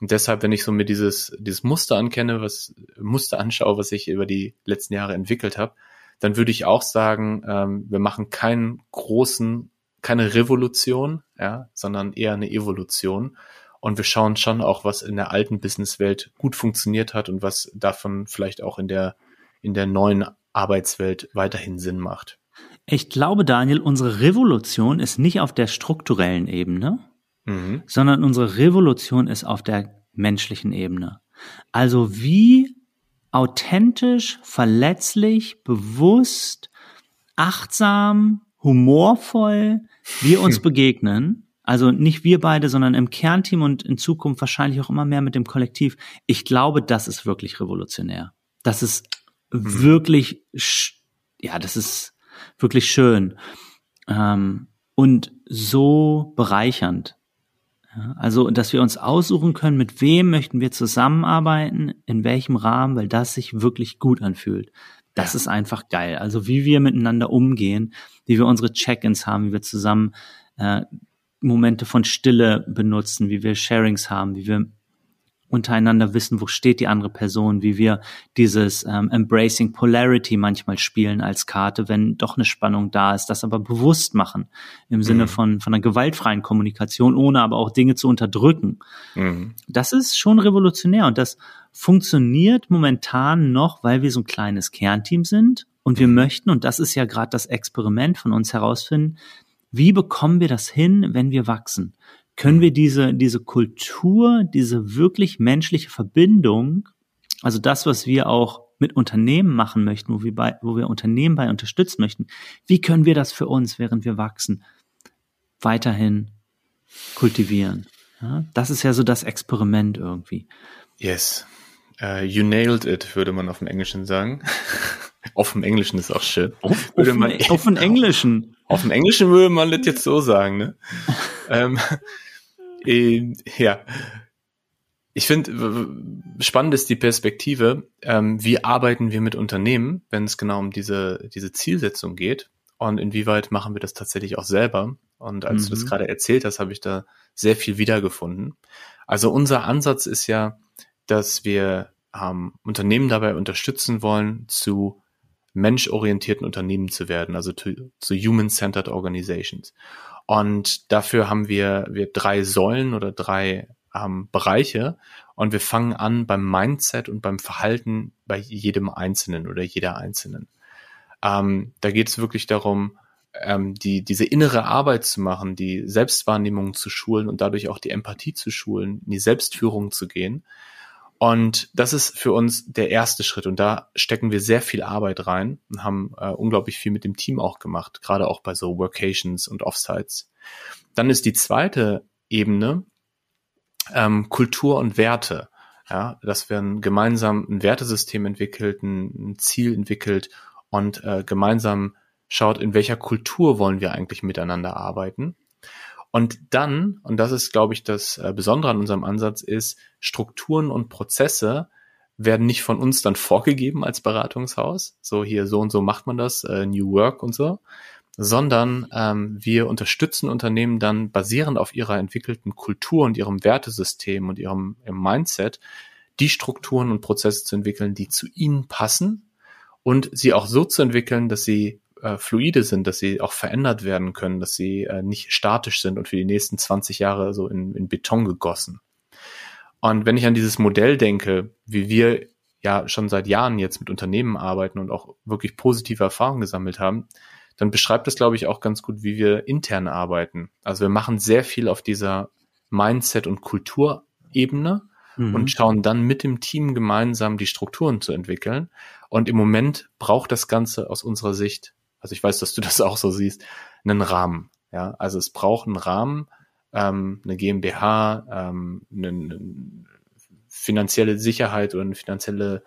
Speaker 2: Und deshalb, wenn ich so mir dieses, dieses Muster ankenne, was Muster anschaue, was ich über die letzten Jahre entwickelt habe, dann würde ich auch sagen, ähm, wir machen keinen großen, keine Revolution, ja, sondern eher eine Evolution. Und wir schauen schon auch, was in der alten Businesswelt gut funktioniert hat und was davon vielleicht auch in der, in der neuen Arbeitswelt weiterhin Sinn macht.
Speaker 1: Ich glaube, Daniel, unsere Revolution ist nicht auf der strukturellen Ebene, mhm. sondern unsere Revolution ist auf der menschlichen Ebene. Also wie authentisch, verletzlich, bewusst, achtsam, humorvoll wir uns begegnen. Also nicht wir beide, sondern im Kernteam und in Zukunft wahrscheinlich auch immer mehr mit dem Kollektiv. Ich glaube, das ist wirklich revolutionär. Das ist mhm. wirklich, ja, das ist wirklich schön ähm, und so bereichernd. Ja, also, dass wir uns aussuchen können, mit wem möchten wir zusammenarbeiten, in welchem Rahmen, weil das sich wirklich gut anfühlt. Das ist einfach geil. Also, wie wir miteinander umgehen, wie wir unsere Check-ins haben, wie wir zusammen äh, Momente von Stille benutzen, wie wir Sharings haben, wie wir untereinander wissen, wo steht die andere Person, wie wir dieses ähm, Embracing Polarity manchmal spielen als Karte, wenn doch eine Spannung da ist, das aber bewusst machen im Sinne mhm. von, von einer gewaltfreien Kommunikation, ohne aber auch Dinge zu unterdrücken. Mhm. Das ist schon revolutionär und das funktioniert momentan noch, weil wir so ein kleines Kernteam sind und wir mhm. möchten, und das ist ja gerade das Experiment von uns herausfinden, wie bekommen wir das hin, wenn wir wachsen? Können wir diese, diese Kultur, diese wirklich menschliche Verbindung, also das, was wir auch mit Unternehmen machen möchten, wo wir, bei, wo wir Unternehmen bei unterstützen möchten, wie können wir das für uns, während wir wachsen, weiterhin kultivieren? Ja, das ist ja so das Experiment irgendwie.
Speaker 2: Yes. Uh, you nailed it, würde man auf dem Englischen sagen. auf dem Englischen ist auch schön.
Speaker 1: Auf, auf, man, auf dem Englischen.
Speaker 2: Auf dem Englischen würde man das jetzt so sagen, ne? ähm, äh, ja. Ich finde, spannend ist die Perspektive, ähm, wie arbeiten wir mit Unternehmen, wenn es genau um diese, diese Zielsetzung geht und inwieweit machen wir das tatsächlich auch selber. Und als mhm. du das mhm. gerade erzählt hast, habe ich da sehr viel wiedergefunden. Also unser Ansatz ist ja, dass wir ähm, Unternehmen dabei unterstützen wollen, zu menschorientierten Unternehmen zu werden, also zu, zu Human-Centered Organizations. Und dafür haben wir, wir drei Säulen oder drei ähm, Bereiche und wir fangen an beim Mindset und beim Verhalten bei jedem Einzelnen oder jeder Einzelnen. Ähm, da geht es wirklich darum, ähm, die, diese innere Arbeit zu machen, die Selbstwahrnehmung zu schulen und dadurch auch die Empathie zu schulen, in die Selbstführung zu gehen. Und das ist für uns der erste Schritt. Und da stecken wir sehr viel Arbeit rein und haben äh, unglaublich viel mit dem Team auch gemacht, gerade auch bei so Workations und Offsites. Dann ist die zweite Ebene ähm, Kultur und Werte. Ja, dass wir ein gemeinsam ein Wertesystem entwickelt, ein, ein Ziel entwickelt und äh, gemeinsam schaut, in welcher Kultur wollen wir eigentlich miteinander arbeiten und dann, und das ist, glaube ich, das äh, Besondere an unserem Ansatz, ist, Strukturen und Prozesse werden nicht von uns dann vorgegeben als Beratungshaus, so hier so und so macht man das, äh, New Work und so, sondern ähm, wir unterstützen Unternehmen dann basierend auf ihrer entwickelten Kultur und ihrem Wertesystem und ihrem, ihrem Mindset, die Strukturen und Prozesse zu entwickeln, die zu ihnen passen und sie auch so zu entwickeln, dass sie äh, fluide sind, dass sie auch verändert werden können, dass sie äh, nicht statisch sind und für die nächsten 20 Jahre so in, in Beton gegossen. Und wenn ich an dieses Modell denke, wie wir ja schon seit Jahren jetzt mit Unternehmen arbeiten und auch wirklich positive Erfahrungen gesammelt haben, dann beschreibt das, glaube ich, auch ganz gut, wie wir intern arbeiten. Also wir machen sehr viel auf dieser Mindset- und Kulturebene mhm. und schauen dann mit dem Team gemeinsam die Strukturen zu entwickeln. Und im Moment braucht das Ganze aus unserer Sicht also ich weiß, dass du das auch so siehst, einen Rahmen. Ja, also es braucht einen Rahmen, ähm, eine GmbH, ähm, eine, eine finanzielle Sicherheit oder eine finanzielle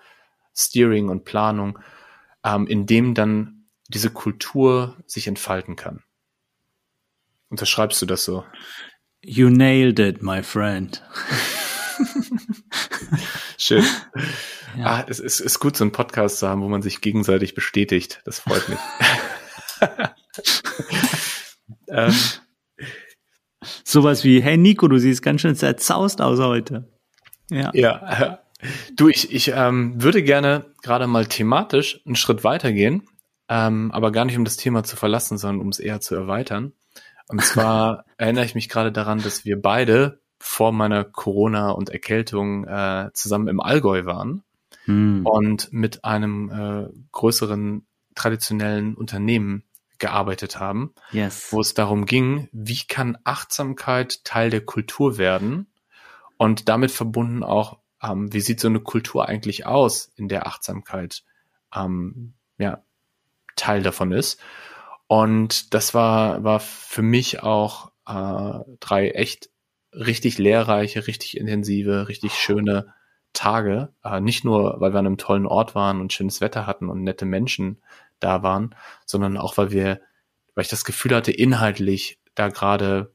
Speaker 2: Steering und Planung, ähm, in dem dann diese Kultur sich entfalten kann. Unterschreibst du das so?
Speaker 1: You nailed it, my friend.
Speaker 2: Schön. Ja. Ah, es ist, ist gut, so einen Podcast zu haben, wo man sich gegenseitig bestätigt. Das freut mich.
Speaker 1: ähm, Sowas wie, hey Nico, du siehst ganz schön zerzaust aus heute.
Speaker 2: Ja. Ja. Du, ich, ich ähm, würde gerne gerade mal thematisch einen Schritt weitergehen, ähm, aber gar nicht um das Thema zu verlassen, sondern um es eher zu erweitern. Und zwar erinnere ich mich gerade daran, dass wir beide vor meiner Corona und Erkältung äh, zusammen im Allgäu waren hm. und mit einem äh, größeren traditionellen Unternehmen gearbeitet haben, yes. wo es darum ging, wie kann Achtsamkeit Teil der Kultur werden und damit verbunden auch, ähm, wie sieht so eine Kultur eigentlich aus, in der Achtsamkeit ähm, ja, Teil davon ist. Und das war, war für mich auch äh, drei echt richtig lehrreiche, richtig intensive, richtig schöne Tage. Äh, nicht nur, weil wir an einem tollen Ort waren und schönes Wetter hatten und nette Menschen da waren, sondern auch, weil wir, weil ich das Gefühl hatte, inhaltlich da gerade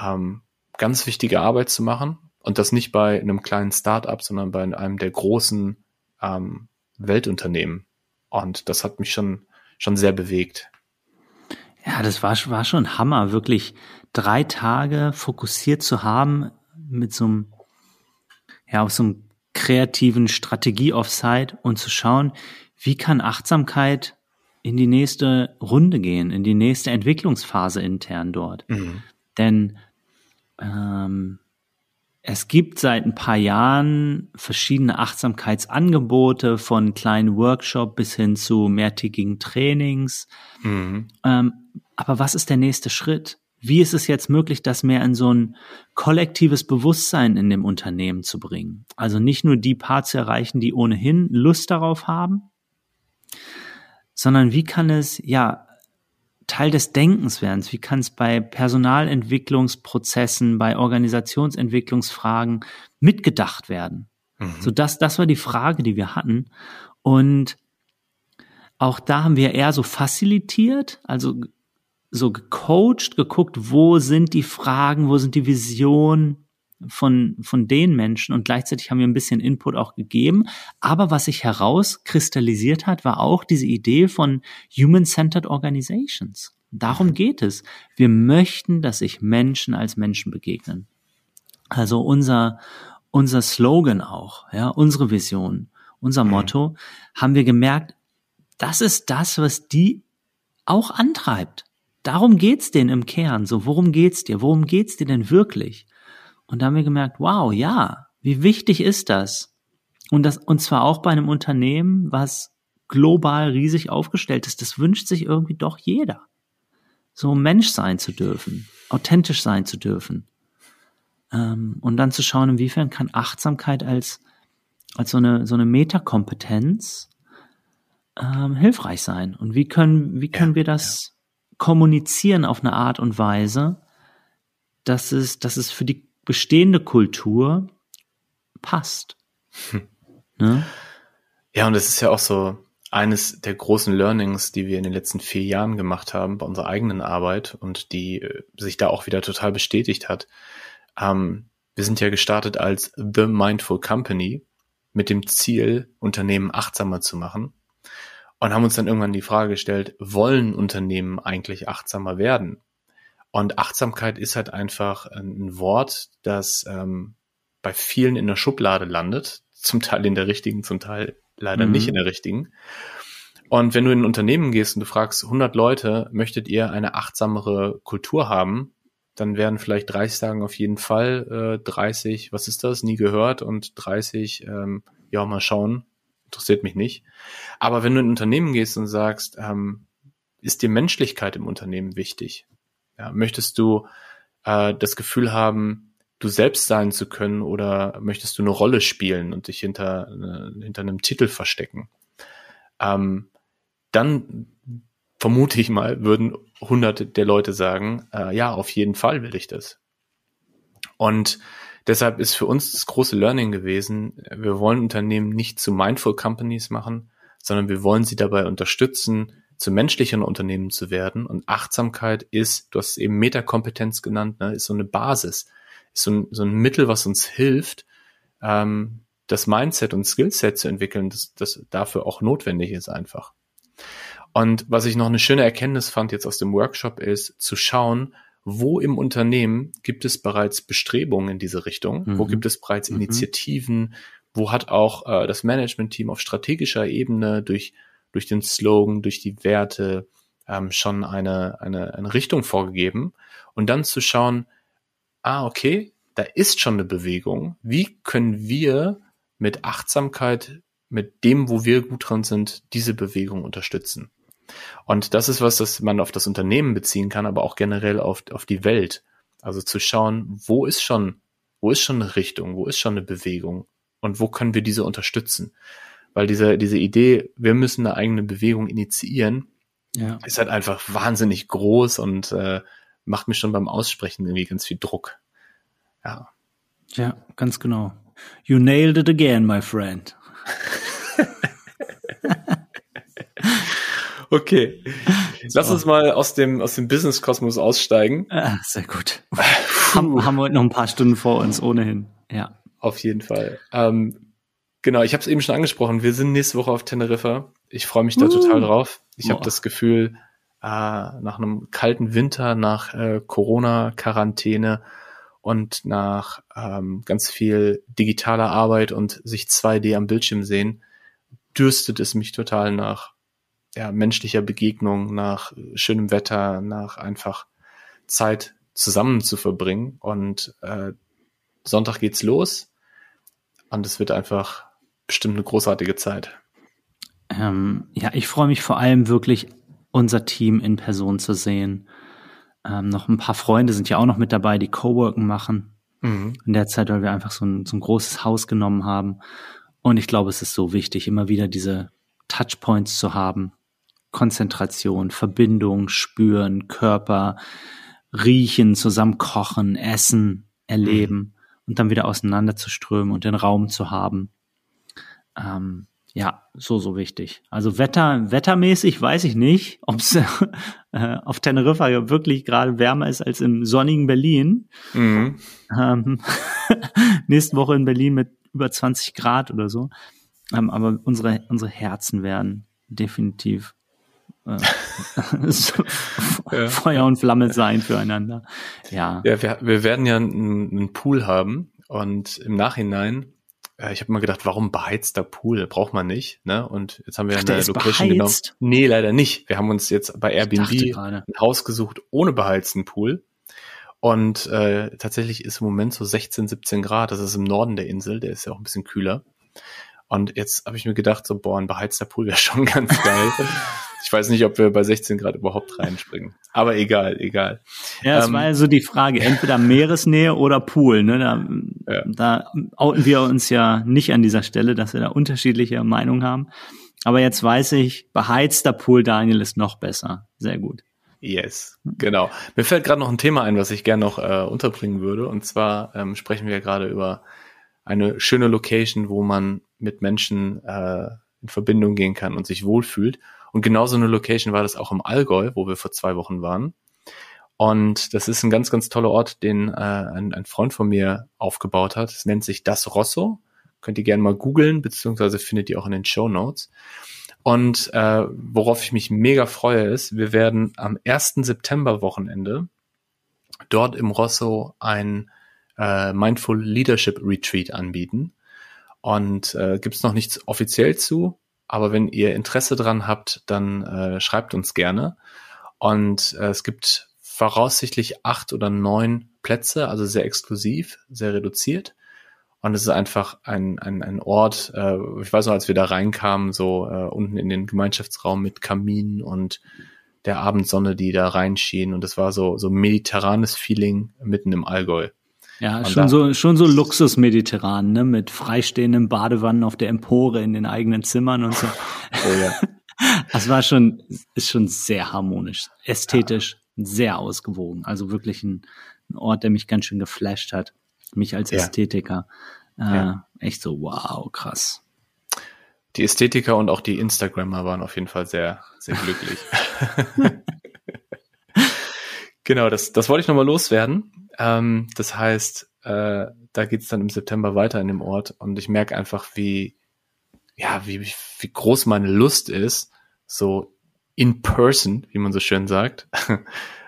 Speaker 2: ähm, ganz wichtige Arbeit zu machen. Und das nicht bei einem kleinen Start-up, sondern bei einem der großen ähm, Weltunternehmen. Und das hat mich schon, schon sehr bewegt.
Speaker 1: Ja, das war, war schon Hammer, wirklich drei Tage fokussiert zu haben mit so einem, ja, auf so einem kreativen Strategie-Offsite und zu schauen, wie kann Achtsamkeit in die nächste Runde gehen, in die nächste Entwicklungsphase intern dort. Mhm. Denn ähm, es gibt seit ein paar Jahren verschiedene Achtsamkeitsangebote von kleinen Workshop bis hin zu mehrtägigen Trainings. Mhm. Ähm, aber was ist der nächste Schritt? Wie ist es jetzt möglich, das mehr in so ein kollektives Bewusstsein in dem Unternehmen zu bringen? Also nicht nur die Paar zu erreichen, die ohnehin Lust darauf haben, sondern wie kann es ja Teil des Denkens werden. Wie kann es bei Personalentwicklungsprozessen, bei Organisationsentwicklungsfragen mitgedacht werden? Mhm. So das, das war die Frage, die wir hatten. Und auch da haben wir eher so facilitiert, also so gecoacht, geguckt, wo sind die Fragen, wo sind die Visionen, von, von den Menschen und gleichzeitig haben wir ein bisschen Input auch gegeben. Aber was sich herauskristallisiert hat, war auch diese Idee von Human-Centered Organizations. Darum geht es. Wir möchten, dass sich Menschen als Menschen begegnen. Also unser, unser Slogan auch, ja, unsere Vision, unser. Motto, haben wir gemerkt, das ist das, was die auch antreibt. Darum geht's denen im Kern. So, worum geht's dir? Worum geht's dir denn wirklich? Und da haben wir gemerkt, wow, ja, wie wichtig ist das? Und das, und zwar auch bei einem Unternehmen, was global riesig aufgestellt ist. Das wünscht sich irgendwie doch jeder. So Mensch sein zu dürfen, authentisch sein zu dürfen. Ähm, und dann zu schauen, inwiefern kann Achtsamkeit als, als so eine, so eine Metakompetenz ähm, hilfreich sein. Und wie können, wie können ja, wir das ja. kommunizieren auf eine Art und Weise, dass es, dass es für die bestehende Kultur passt. Hm.
Speaker 2: Ne? Ja, und es ist ja auch so eines der großen Learnings, die wir in den letzten vier Jahren gemacht haben bei unserer eigenen Arbeit und die äh, sich da auch wieder total bestätigt hat. Ähm, wir sind ja gestartet als The Mindful Company mit dem Ziel, Unternehmen achtsamer zu machen und haben uns dann irgendwann die Frage gestellt, wollen Unternehmen eigentlich achtsamer werden? Und Achtsamkeit ist halt einfach ein Wort, das ähm, bei vielen in der Schublade landet, zum Teil in der richtigen, zum Teil leider mhm. nicht in der richtigen. Und wenn du in ein Unternehmen gehst und du fragst 100 Leute, möchtet ihr eine achtsamere Kultur haben, dann werden vielleicht 30 sagen auf jeden Fall, äh, 30, was ist das, nie gehört und 30, ähm, ja, mal schauen, interessiert mich nicht. Aber wenn du in ein Unternehmen gehst und sagst, ähm, ist dir Menschlichkeit im Unternehmen wichtig? Ja, möchtest du äh, das Gefühl haben, du selbst sein zu können oder möchtest du eine Rolle spielen und dich hinter, äh, hinter einem Titel verstecken? Ähm, dann vermute ich mal, würden hunderte der Leute sagen, äh, ja, auf jeden Fall will ich das. Und deshalb ist für uns das große Learning gewesen, wir wollen Unternehmen nicht zu Mindful Companies machen, sondern wir wollen sie dabei unterstützen, zu menschlichen Unternehmen zu werden. Und Achtsamkeit ist, du hast es eben Metakompetenz genannt, ne, ist so eine Basis, ist so ein, so ein Mittel, was uns hilft, ähm, das Mindset und Skillset zu entwickeln, das, das dafür auch notwendig ist einfach. Und was ich noch eine schöne Erkenntnis fand jetzt aus dem Workshop ist, zu schauen, wo im Unternehmen gibt es bereits Bestrebungen in diese Richtung, mhm. wo gibt es bereits mhm. Initiativen, wo hat auch äh, das Management-Team auf strategischer Ebene durch, durch den Slogan, durch die Werte ähm, schon eine, eine, eine Richtung vorgegeben und dann zu schauen, ah, okay, da ist schon eine Bewegung. Wie können wir mit Achtsamkeit, mit dem, wo wir gut dran sind, diese Bewegung unterstützen? Und das ist was, das man auf das Unternehmen beziehen kann, aber auch generell auf, auf die Welt. Also zu schauen, wo ist schon, wo ist schon eine Richtung, wo ist schon eine Bewegung und wo können wir diese unterstützen? Weil diese, diese Idee, wir müssen eine eigene Bewegung initiieren, ja. ist halt einfach wahnsinnig groß und äh, macht mir schon beim Aussprechen irgendwie ganz viel Druck. Ja.
Speaker 1: Ja, ganz genau. You nailed it again, my friend.
Speaker 2: okay. Lass uns mal aus dem, aus dem Business-Kosmos aussteigen.
Speaker 1: Ah, sehr gut. haben, haben wir heute noch ein paar Stunden vor uns, ohnehin. Ja.
Speaker 2: Auf jeden Fall. Ähm, genau, ich habe es eben schon angesprochen. Wir sind nächste Woche auf Teneriffa. Ich freue mich da uh. total drauf. Ich habe das Gefühl, äh, nach einem kalten Winter, nach äh, Corona-Quarantäne, und nach ähm, ganz viel digitaler Arbeit und sich 2D am Bildschirm sehen, dürstet es mich total nach ja, menschlicher Begegnung, nach schönem Wetter, nach einfach Zeit zusammen zu verbringen. Und äh, Sonntag geht's los und es wird einfach bestimmt eine großartige Zeit.
Speaker 1: Ähm, ja, ich freue mich vor allem wirklich, unser Team in Person zu sehen. Ähm, noch ein paar Freunde sind ja auch noch mit dabei, die Coworken machen. Mhm. In der Zeit, weil wir einfach so ein, so ein großes Haus genommen haben. Und ich glaube, es ist so wichtig, immer wieder diese Touchpoints zu haben. Konzentration, Verbindung, spüren, Körper, riechen, zusammen kochen, essen, erleben mhm. und dann wieder auseinanderzuströmen und den Raum zu haben. Ähm, ja, so, so wichtig. Also Wetter, wettermäßig weiß ich nicht, ob es äh, auf Teneriffa ja wirklich gerade wärmer ist als im sonnigen Berlin. Mhm. Ähm, nächste Woche in Berlin mit über 20 Grad oder so. Ähm, aber unsere, unsere Herzen werden definitiv äh, ja. Feuer und Flamme sein füreinander. Ja.
Speaker 2: Ja, wir, wir werden ja einen, einen Pool haben und im Nachhinein äh, ich habe mal gedacht, warum beheizter Pool? Braucht man nicht. Ne? Und jetzt haben wir Ach, eine Location genommen. Nee, leider nicht. Wir haben uns jetzt bei Airbnb ein Haus gesucht ohne beheizten Pool. Und äh, tatsächlich ist im Moment so 16, 17 Grad. Das ist im Norden der Insel, der ist ja auch ein bisschen kühler. Und jetzt habe ich mir gedacht, so, boah, ein beheizter Pool wäre schon ganz geil. Ich weiß nicht, ob wir bei 16 Grad überhaupt reinspringen. Aber egal, egal.
Speaker 1: Ja, das ähm, war ja so die Frage, entweder Meeresnähe oder Pool. Ne? Da, ja. da outen wir uns ja nicht an dieser Stelle, dass wir da unterschiedliche Meinungen haben. Aber jetzt weiß ich, beheizter Pool, Daniel, ist noch besser. Sehr gut.
Speaker 2: Yes, genau. Mir fällt gerade noch ein Thema ein, was ich gerne noch äh, unterbringen würde. Und zwar ähm, sprechen wir gerade über eine schöne Location, wo man mit Menschen äh, in Verbindung gehen kann und sich wohlfühlt. Und genauso eine Location war das auch im Allgäu, wo wir vor zwei Wochen waren. Und das ist ein ganz, ganz toller Ort, den äh, ein, ein Freund von mir aufgebaut hat. Es nennt sich Das Rosso. Könnt ihr gerne mal googeln, beziehungsweise findet ihr auch in den Show Notes. Und äh, worauf ich mich mega freue, ist, wir werden am 1. September Wochenende dort im Rosso ein äh, Mindful Leadership Retreat anbieten. Und äh, gibt es noch nichts offiziell zu, aber wenn ihr Interesse dran habt, dann äh, schreibt uns gerne. Und äh, es gibt voraussichtlich acht oder neun Plätze, also sehr exklusiv, sehr reduziert. Und es ist einfach ein, ein, ein Ort, äh, ich weiß noch, als wir da reinkamen, so äh, unten in den Gemeinschaftsraum mit Kamin und der Abendsonne, die da reinschien. Und es war so, so mediterranes Feeling mitten im Allgäu.
Speaker 1: Ja, Und schon so, schon so Luxus-mediterran, ne, mit freistehenden Badewannen auf der Empore in den eigenen Zimmern und so. Oh ja. Das war schon, ist schon sehr harmonisch, ästhetisch, ja. sehr ausgewogen. Also wirklich ein, ein, Ort, der mich ganz schön geflasht hat. Mich als ja. Ästhetiker. Äh, ja. Echt so, wow, krass.
Speaker 2: Die Ästhetiker und auch die Instagrammer waren auf jeden Fall sehr, sehr glücklich. genau, das, das wollte ich nochmal loswerden. Ähm, das heißt, äh, da geht's dann im September weiter in dem Ort und ich merke einfach, wie, ja, wie, wie groß meine Lust ist, so in person, wie man so schön sagt,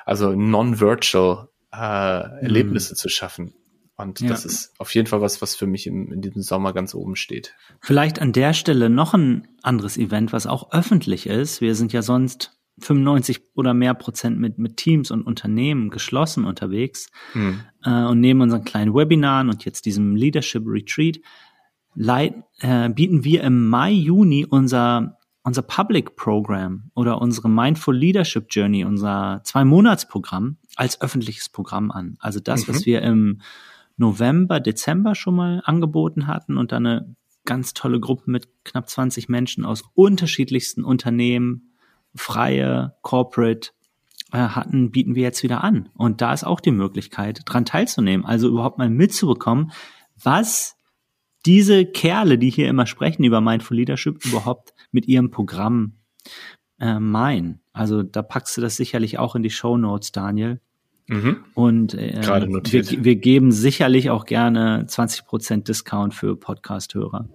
Speaker 2: also non-virtual äh, Erlebnisse mhm. zu schaffen. Und ja. das ist auf jeden Fall was, was für mich im, in diesem Sommer ganz oben steht.
Speaker 1: Vielleicht an der Stelle noch ein anderes Event, was auch öffentlich ist. Wir sind ja sonst 95 oder mehr Prozent mit, mit Teams und Unternehmen geschlossen unterwegs. Mhm. Äh, und neben unseren kleinen Webinaren und jetzt diesem Leadership Retreat leit, äh, bieten wir im Mai, Juni unser, unser Public Program oder unsere Mindful Leadership Journey, unser Zwei-Monats-Programm als öffentliches Programm an. Also das, mhm. was wir im November, Dezember schon mal angeboten hatten und dann eine ganz tolle Gruppe mit knapp 20 Menschen aus unterschiedlichsten Unternehmen, freie, corporate äh, hatten, bieten wir jetzt wieder an. Und da ist auch die Möglichkeit, dran teilzunehmen. Also überhaupt mal mitzubekommen, was diese Kerle, die hier immer sprechen über Mindful Leadership, überhaupt mit ihrem Programm äh, meinen. Also da packst du das sicherlich auch in die Show Notes, Daniel. Mhm. Und äh, wir, wir, geben sicherlich auch gerne 20% Discount für Podcast-Hörer.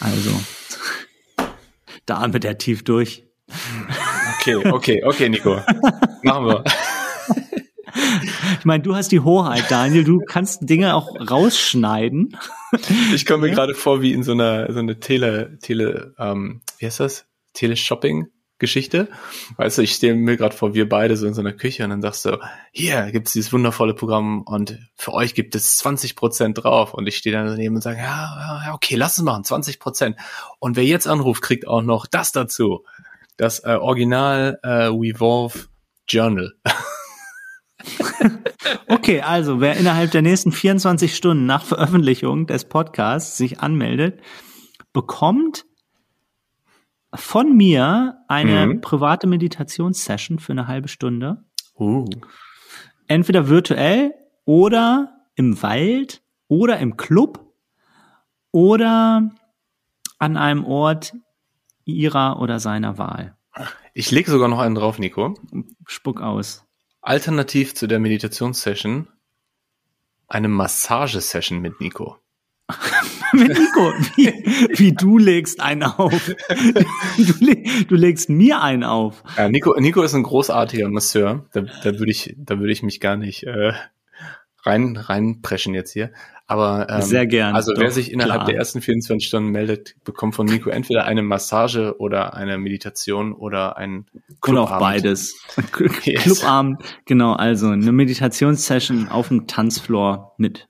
Speaker 1: Also, da atmet der tief durch.
Speaker 2: Okay, okay, okay, Nico. Machen wir.
Speaker 1: Ich meine, du hast die Hoheit, Daniel. Du kannst Dinge auch rausschneiden.
Speaker 2: Ich komme mir gerade vor wie in so einer so eine Tele, Tele, ähm, wie heißt das? Teleshopping Geschichte. Weißt du, ich stehe mir gerade vor, wir beide so in so einer Küche und dann sagst du, hier gibt's dieses wundervolle Programm und für euch gibt es 20 Prozent drauf. Und ich stehe dann daneben und sage, ja, ja, okay, lass es machen, 20 Prozent. Und wer jetzt anruft, kriegt auch noch das dazu. Das äh, Original äh, Wevolve Journal.
Speaker 1: okay, also wer innerhalb der nächsten 24 Stunden nach Veröffentlichung des Podcasts sich anmeldet, bekommt von mir eine mhm. private Meditationssession für eine halbe Stunde. Uh. Entweder virtuell oder im Wald oder im Club oder an einem Ort ihrer oder seiner Wahl.
Speaker 2: Ich lege sogar noch einen drauf, Nico.
Speaker 1: Spuck aus.
Speaker 2: Alternativ zu der Meditationssession eine Massagesession mit Nico.
Speaker 1: mit Nico, wie, wie, du legst einen auf. Du, du, legst mir einen auf.
Speaker 2: Ja, Nico, Nico ist ein großartiger Masseur. Da, da würde ich, da würde ich mich gar nicht äh, rein reinpreschen jetzt hier. Aber
Speaker 1: ähm, sehr gern.
Speaker 2: Also wer sich innerhalb klar. der ersten 24 Stunden meldet, bekommt von Nico entweder eine Massage oder eine Meditation oder ein
Speaker 1: Clubabend. Oder auch beides. yes. Clubabend, genau. Also eine Meditationssession auf dem Tanzfloor mit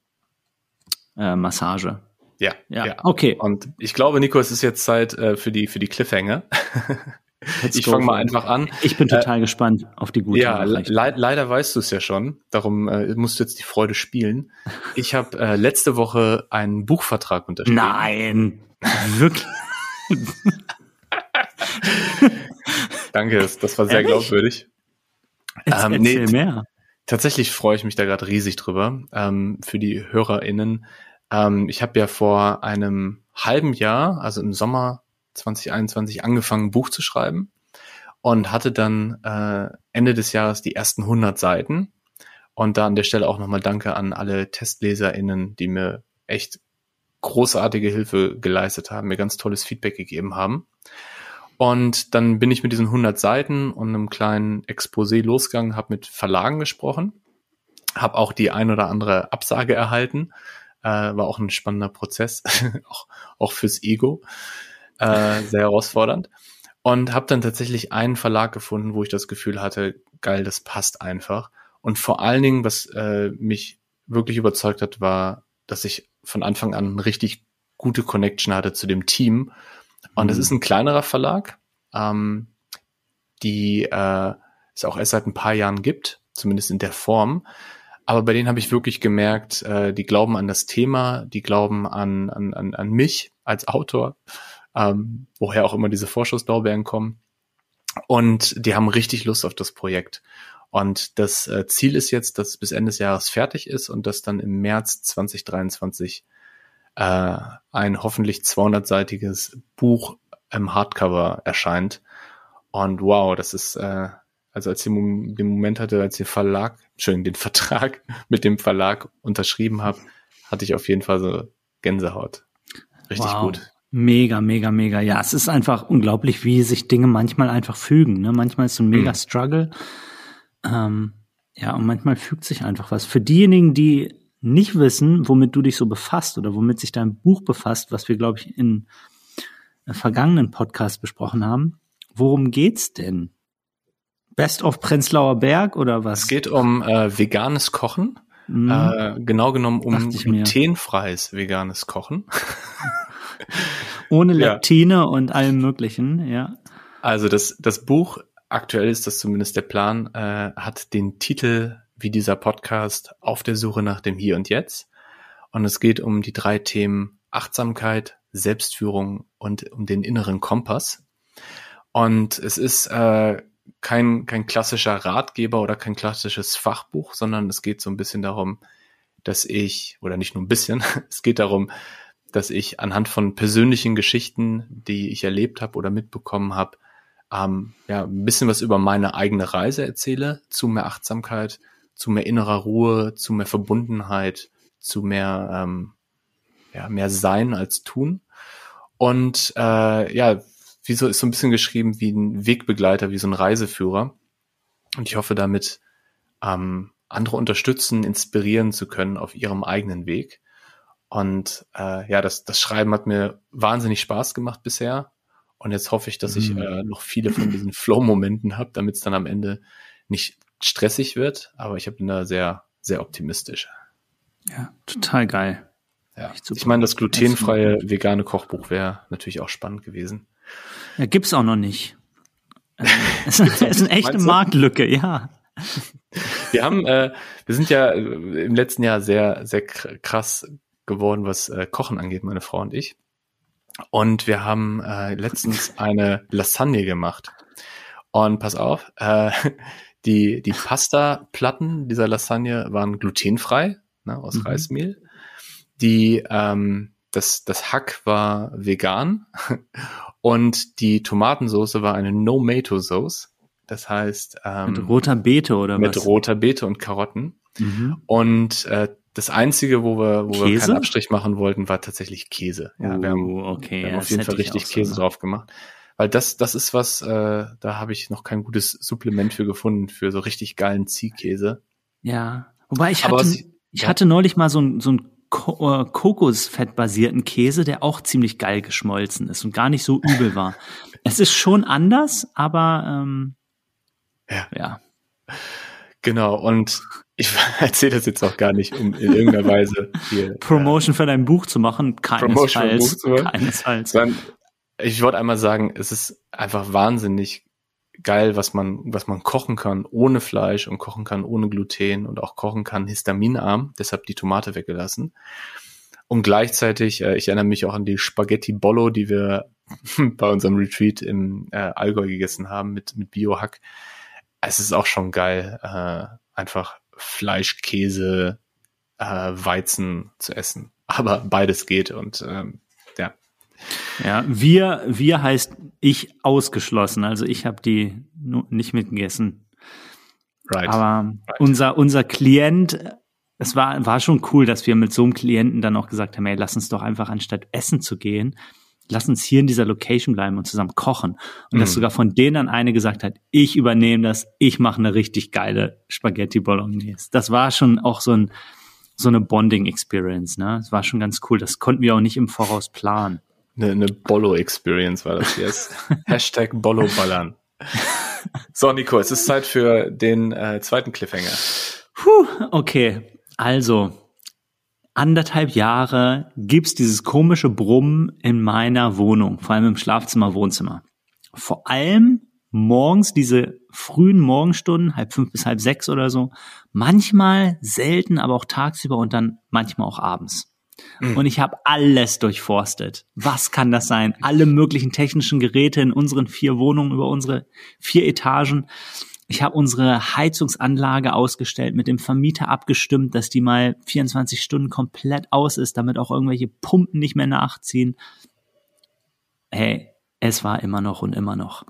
Speaker 1: äh, Massage.
Speaker 2: Ja, ja, ja, okay. Und ich glaube, Nico, es ist jetzt Zeit äh, für die für die Cliffhanger. Let's ich fange mal einfach an.
Speaker 1: Ich bin total äh, gespannt auf die gute
Speaker 2: Ja, le leider weißt du es ja schon. Darum äh, musst du jetzt die Freude spielen. Ich habe äh, letzte Woche einen Buchvertrag unterschrieben.
Speaker 1: Nein, wirklich.
Speaker 2: Danke, das war sehr Ehrlich? glaubwürdig.
Speaker 1: Jetzt ähm, nee, mehr.
Speaker 2: Tatsächlich freue ich mich da gerade riesig drüber. Ähm, für die HörerInnen. Ähm, ich habe ja vor einem halben Jahr, also im Sommer 2021, angefangen, ein Buch zu schreiben und hatte dann äh, Ende des Jahres die ersten 100 Seiten. Und da an der Stelle auch nochmal Danke an alle TestleserInnen, die mir echt großartige Hilfe geleistet haben, mir ganz tolles Feedback gegeben haben. Und dann bin ich mit diesen 100 Seiten und einem kleinen Exposé losgegangen, habe mit Verlagen gesprochen, habe auch die ein oder andere Absage erhalten, äh, war auch ein spannender Prozess, auch, auch fürs Ego, äh, sehr herausfordernd. Und habe dann tatsächlich einen Verlag gefunden, wo ich das Gefühl hatte, geil, das passt einfach. Und vor allen Dingen, was äh, mich wirklich überzeugt hat, war, dass ich von Anfang an eine richtig gute Connection hatte zu dem Team und es mhm. ist ein kleinerer Verlag, ähm, die äh, es auch erst seit ein paar Jahren gibt, zumindest in der Form. Aber bei denen habe ich wirklich gemerkt, äh, die glauben an das Thema, die glauben an, an, an, an mich als Autor, ähm, woher auch immer diese Vorschusslorbeeren kommen. Und die haben richtig Lust auf das Projekt. Und das äh, Ziel ist jetzt, dass es bis Ende des Jahres fertig ist und dass dann im März 2023 äh, ein hoffentlich 200-seitiges Buch im Hardcover erscheint. Und wow, das ist, äh, also als ich den Moment hatte, als der Verlag, schön den Vertrag mit dem Verlag unterschrieben habe, hatte ich auf jeden Fall so Gänsehaut. Richtig wow. gut.
Speaker 1: Mega, mega, mega. Ja, es ist einfach unglaublich, wie sich Dinge manchmal einfach fügen. Ne? Manchmal ist so ein mega mhm. Struggle. Ähm, ja, und manchmal fügt sich einfach was. Für diejenigen, die nicht wissen, womit du dich so befasst oder womit sich dein Buch befasst, was wir, glaube ich, in vergangenen Podcast besprochen haben, worum geht's denn? Best of Prenzlauer Berg oder was?
Speaker 2: Es geht um äh, veganes Kochen. Mhm. Äh, genau genommen um glutenfreies veganes Kochen.
Speaker 1: Ohne Leptine ja. und allem Möglichen, ja.
Speaker 2: Also das, das Buch, aktuell ist das zumindest der Plan, äh, hat den Titel wie dieser Podcast auf der Suche nach dem Hier und Jetzt. Und es geht um die drei Themen Achtsamkeit, Selbstführung und um den inneren Kompass. Und es ist äh, kein, kein klassischer Ratgeber oder kein klassisches Fachbuch, sondern es geht so ein bisschen darum, dass ich, oder nicht nur ein bisschen, es geht darum, dass ich anhand von persönlichen Geschichten, die ich erlebt habe oder mitbekommen habe, ähm, ja, ein bisschen was über meine eigene Reise erzähle, zu mehr Achtsamkeit, zu mehr innerer Ruhe, zu mehr Verbundenheit, zu mehr, ähm, ja, mehr Sein als Tun. Und äh, ja, wie so ist so ein bisschen geschrieben wie ein Wegbegleiter, wie so ein Reiseführer. Und ich hoffe damit ähm, andere unterstützen, inspirieren zu können auf ihrem eigenen Weg. Und äh, ja, das, das Schreiben hat mir wahnsinnig Spaß gemacht bisher. Und jetzt hoffe ich, dass ich mhm. äh, noch viele von diesen Flow-Momenten habe, damit es dann am Ende nicht stressig wird. Aber ich bin da sehr, sehr optimistisch.
Speaker 1: Ja, total geil.
Speaker 2: Ja. Ich meine, das glutenfreie vegane Kochbuch wäre natürlich auch spannend gewesen.
Speaker 1: Ja, gibt's auch noch nicht. Es ist eine echte Marktlücke, ja.
Speaker 2: Wir haben, äh, wir sind ja äh, im letzten Jahr sehr, sehr krass geworden, was äh, Kochen angeht, meine Frau und ich. Und wir haben äh, letztens eine Lasagne gemacht. Und pass auf, äh, die, die Pasta-Platten dieser Lasagne waren glutenfrei, ne, aus mhm. Reismehl. Die, ähm, das, das Hack war vegan und die Tomatensauce war eine No-Mato-Sauce. Das heißt
Speaker 1: ähm, mit roter Beete oder
Speaker 2: mit was? Mit roter Beete und Karotten. Mhm. Und äh, das einzige, wo wir, wo Käse? wir keinen Abstrich machen wollten, war tatsächlich Käse.
Speaker 1: Ja,
Speaker 2: uh,
Speaker 1: wir haben, okay,
Speaker 2: wir haben auf jeden Fall richtig Käse so drauf gemacht. Weil das, das ist was, äh, da habe ich noch kein gutes Supplement für gefunden, für so richtig geilen Ziehkäse.
Speaker 1: Ja. Wobei ich hatte, was, ich ja. hatte neulich mal so ein, so ein Ko äh, Kokosfett-basierten Käse, der auch ziemlich geil geschmolzen ist und gar nicht so übel war. es ist schon anders, aber ähm,
Speaker 2: ja. ja. Genau, und ich erzähle das jetzt auch gar nicht, um in irgendeiner Weise hier.
Speaker 1: Promotion äh, für dein Buch zu machen, keinesfalls. Buch zu
Speaker 2: keinesfalls. Ich wollte einmal sagen, es ist einfach wahnsinnig geil, was man, was man kochen kann ohne Fleisch und kochen kann ohne Gluten und auch kochen kann histaminarm, deshalb die Tomate weggelassen. Und gleichzeitig, äh, ich erinnere mich auch an die Spaghetti Bollo, die wir bei unserem Retreat im äh, Allgäu gegessen haben mit, mit Biohack. Es ist auch schon geil, äh, einfach Fleisch, Käse, äh, Weizen zu essen. Aber beides geht und ähm, ja,
Speaker 1: ja, wir, wir heißt ich ausgeschlossen. Also ich habe die nicht mitgegessen. Right. Aber right. unser, unser Klient, es war, war schon cool, dass wir mit so einem Klienten dann auch gesagt haben, hey, lass uns doch einfach anstatt essen zu gehen, lass uns hier in dieser Location bleiben und zusammen kochen. Und mm. dass sogar von denen dann eine gesagt hat, ich übernehme das, ich mache eine richtig geile Spaghetti Bolognese. Das war schon auch so ein, so eine Bonding Experience, ne? Das war schon ganz cool. Das konnten wir auch nicht im Voraus planen.
Speaker 2: Eine, eine Bollo-Experience war das jetzt. Hashtag Bollo-Ballern. So, Nico, es ist Zeit für den äh, zweiten Cliffhanger.
Speaker 1: Puh, okay. Also, anderthalb Jahre gibt's dieses komische Brummen in meiner Wohnung, vor allem im Schlafzimmer, Wohnzimmer. Vor allem morgens, diese frühen Morgenstunden, halb fünf bis halb sechs oder so. Manchmal selten, aber auch tagsüber und dann manchmal auch abends. Mhm. Und ich habe alles durchforstet. Was kann das sein? Alle möglichen technischen Geräte in unseren vier Wohnungen über unsere vier Etagen. Ich habe unsere Heizungsanlage ausgestellt, mit dem Vermieter abgestimmt, dass die mal 24 Stunden komplett aus ist, damit auch irgendwelche Pumpen nicht mehr nachziehen. Hey, es war immer noch und immer noch.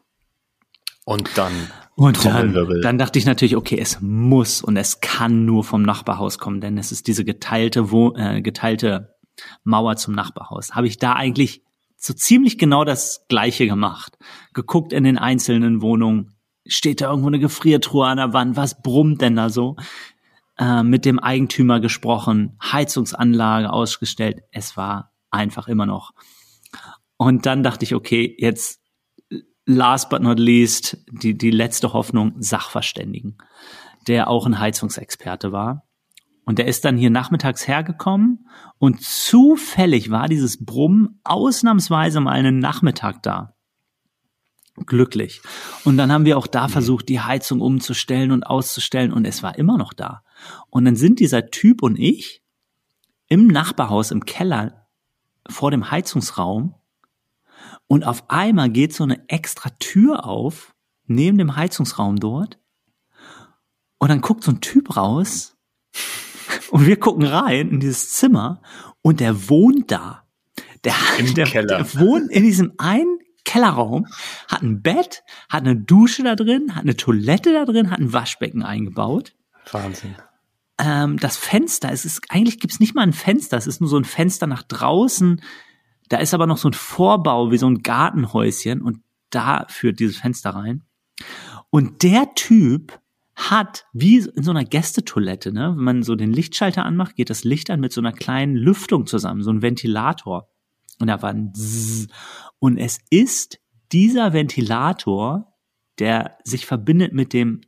Speaker 2: Und dann.
Speaker 1: Und dann, dann dachte ich natürlich, okay, es muss und es kann nur vom Nachbarhaus kommen, denn es ist diese geteilte, Wo äh, geteilte Mauer zum Nachbarhaus. Habe ich da eigentlich so ziemlich genau das Gleiche gemacht. Geguckt in den einzelnen Wohnungen. Steht da irgendwo eine Gefriertruhe an der Wand? Was brummt denn da so? Äh, mit dem Eigentümer gesprochen, Heizungsanlage ausgestellt. Es war einfach immer noch. Und dann dachte ich, okay, jetzt last but not least, die, die letzte Hoffnung, Sachverständigen, der auch ein Heizungsexperte war. Und der ist dann hier nachmittags hergekommen und zufällig war dieses Brummen ausnahmsweise mal einen Nachmittag da. Glücklich. Und dann haben wir auch da versucht, die Heizung umzustellen und auszustellen und es war immer noch da. Und dann sind dieser Typ und ich im Nachbarhaus im Keller vor dem Heizungsraum und auf einmal geht so eine extra Tür auf neben dem Heizungsraum dort und dann guckt so ein Typ raus und wir gucken rein in dieses Zimmer und der wohnt da. Der,
Speaker 2: Im
Speaker 1: der,
Speaker 2: Keller.
Speaker 1: der wohnt in diesem einen Kellerraum, hat ein Bett, hat eine Dusche da drin, hat eine Toilette da drin, hat ein Waschbecken eingebaut.
Speaker 2: Wahnsinn.
Speaker 1: Ähm, das Fenster, es ist, eigentlich gibt's nicht mal ein Fenster, es ist nur so ein Fenster nach draußen. Da ist aber noch so ein Vorbau wie so ein Gartenhäuschen und da führt dieses Fenster rein. Und der Typ hat, wie in so einer Gästetoilette, ne, wenn man so den Lichtschalter anmacht, geht das Licht an mit so einer kleinen Lüftung zusammen, so ein Ventilator. Und da war ein Zzz. Und es ist dieser Ventilator, der sich verbindet mit dem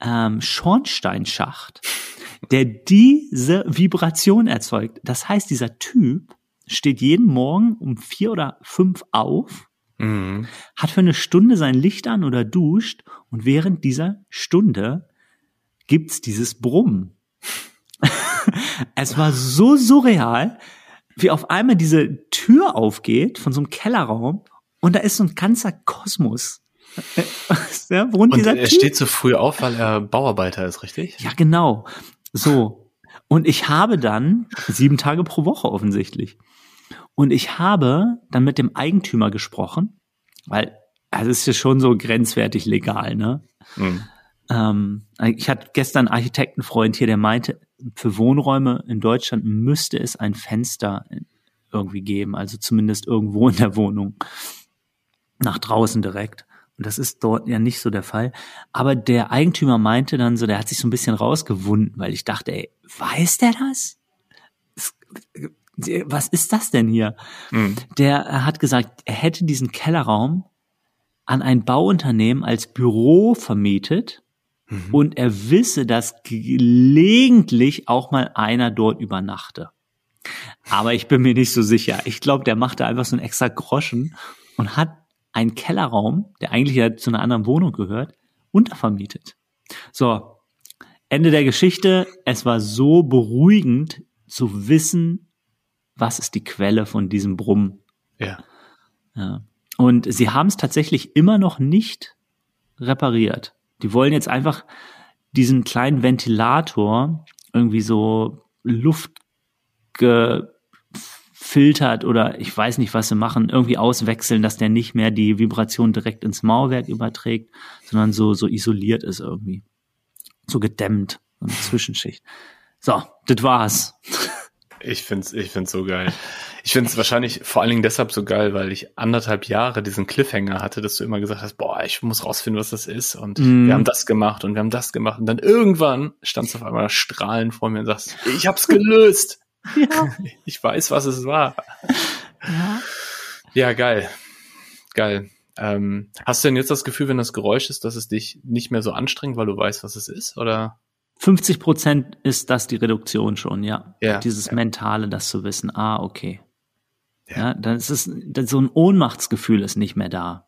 Speaker 1: ähm, Schornsteinschacht, der diese Vibration erzeugt. Das heißt, dieser Typ steht jeden Morgen um vier oder fünf auf,
Speaker 2: Mhm.
Speaker 1: hat für eine Stunde sein Licht an oder duscht und während dieser Stunde gibt's dieses Brummen. es war so surreal, wie auf einmal diese Tür aufgeht von so einem Kellerraum und da ist so ein ganzer Kosmos. ja, wohnt
Speaker 2: Und
Speaker 1: dieser
Speaker 2: er
Speaker 1: Typ.
Speaker 2: steht so früh auf, weil er Bauarbeiter ist, richtig?
Speaker 1: Ja, genau. So. Und ich habe dann sieben Tage pro Woche offensichtlich. Und ich habe dann mit dem Eigentümer gesprochen, weil also es ist ja schon so grenzwertig legal, ne?
Speaker 2: Mhm.
Speaker 1: Ähm, ich hatte gestern einen Architektenfreund hier, der meinte, für Wohnräume in Deutschland müsste es ein Fenster irgendwie geben, also zumindest irgendwo in der Wohnung. Nach draußen direkt. Und das ist dort ja nicht so der Fall. Aber der Eigentümer meinte dann so, der hat sich so ein bisschen rausgewunden, weil ich dachte, ey, weiß der das? Was ist das denn hier?
Speaker 2: Mhm.
Speaker 1: Der hat gesagt, er hätte diesen Kellerraum an ein Bauunternehmen als Büro vermietet und er wisse, dass gelegentlich auch mal einer dort übernachte. Aber ich bin mir nicht so sicher. Ich glaube, der machte einfach so einen extra Groschen und hat einen Kellerraum, der eigentlich ja zu einer anderen Wohnung gehört, untervermietet. So, Ende der Geschichte. Es war so beruhigend zu wissen, was ist die Quelle von diesem Brummen.
Speaker 2: Ja.
Speaker 1: Ja. Und sie haben es tatsächlich immer noch nicht repariert. Die wollen jetzt einfach diesen kleinen Ventilator irgendwie so Luft gefiltert oder ich weiß nicht, was sie machen, irgendwie auswechseln, dass der nicht mehr die Vibration direkt ins Mauerwerk überträgt, sondern so, so isoliert ist irgendwie. So gedämmt, so eine Zwischenschicht. So, das war's.
Speaker 2: Ich find's, ich find's so geil. Ich find's wahrscheinlich vor allen Dingen deshalb so geil, weil ich anderthalb Jahre diesen Cliffhanger hatte, dass du immer gesagt hast, boah, ich muss rausfinden, was das ist. Und
Speaker 1: Mhm.
Speaker 2: wir haben das gemacht und wir haben das gemacht. Und dann irgendwann standst du auf einmal strahlend vor mir und sagst, ich hab's gelöst.
Speaker 1: Ja.
Speaker 2: Ich weiß, was es war. Ja, geil. Geil. Ähm, hast du denn jetzt das Gefühl, wenn das Geräusch ist, dass es dich nicht mehr so anstrengt, weil du weißt, was es ist? Oder?
Speaker 1: 50 Prozent ist das die Reduktion schon, ja.
Speaker 2: Ja,
Speaker 1: Dieses
Speaker 2: ja.
Speaker 1: Mentale, das zu wissen, ah, okay.
Speaker 2: Ja.
Speaker 1: Ja, dann ist es, dann so ein Ohnmachtsgefühl ist nicht mehr da.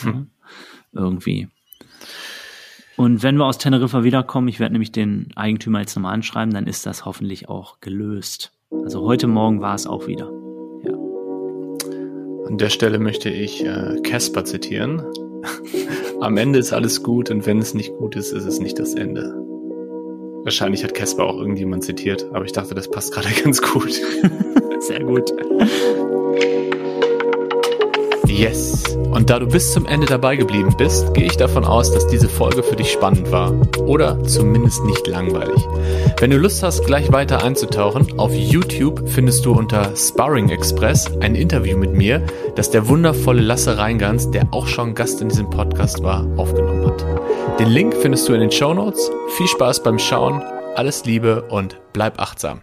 Speaker 2: Hm.
Speaker 1: Ja, Irgendwie. Und wenn wir aus Teneriffa wiederkommen, ich werde nämlich den Eigentümer jetzt nochmal anschreiben, dann ist das hoffentlich auch gelöst. Also heute Morgen war es auch wieder.
Speaker 2: An der Stelle möchte ich äh, Casper zitieren. Am Ende ist alles gut und wenn es nicht gut ist, ist es nicht das Ende. Wahrscheinlich hat Casper auch irgendjemand zitiert, aber ich dachte, das passt gerade ganz gut.
Speaker 1: Sehr gut.
Speaker 2: Yes. Und da du bis zum Ende dabei geblieben bist, gehe ich davon aus, dass diese Folge für dich spannend war. Oder zumindest nicht langweilig. Wenn du Lust hast, gleich weiter einzutauchen, auf YouTube findest du unter Sparring Express ein Interview mit mir, das der wundervolle Lasse Reingans, der auch schon Gast in diesem Podcast war, aufgenommen hat. Den Link findest du in den Show Notes. Viel Spaß beim Schauen, alles Liebe und bleib achtsam.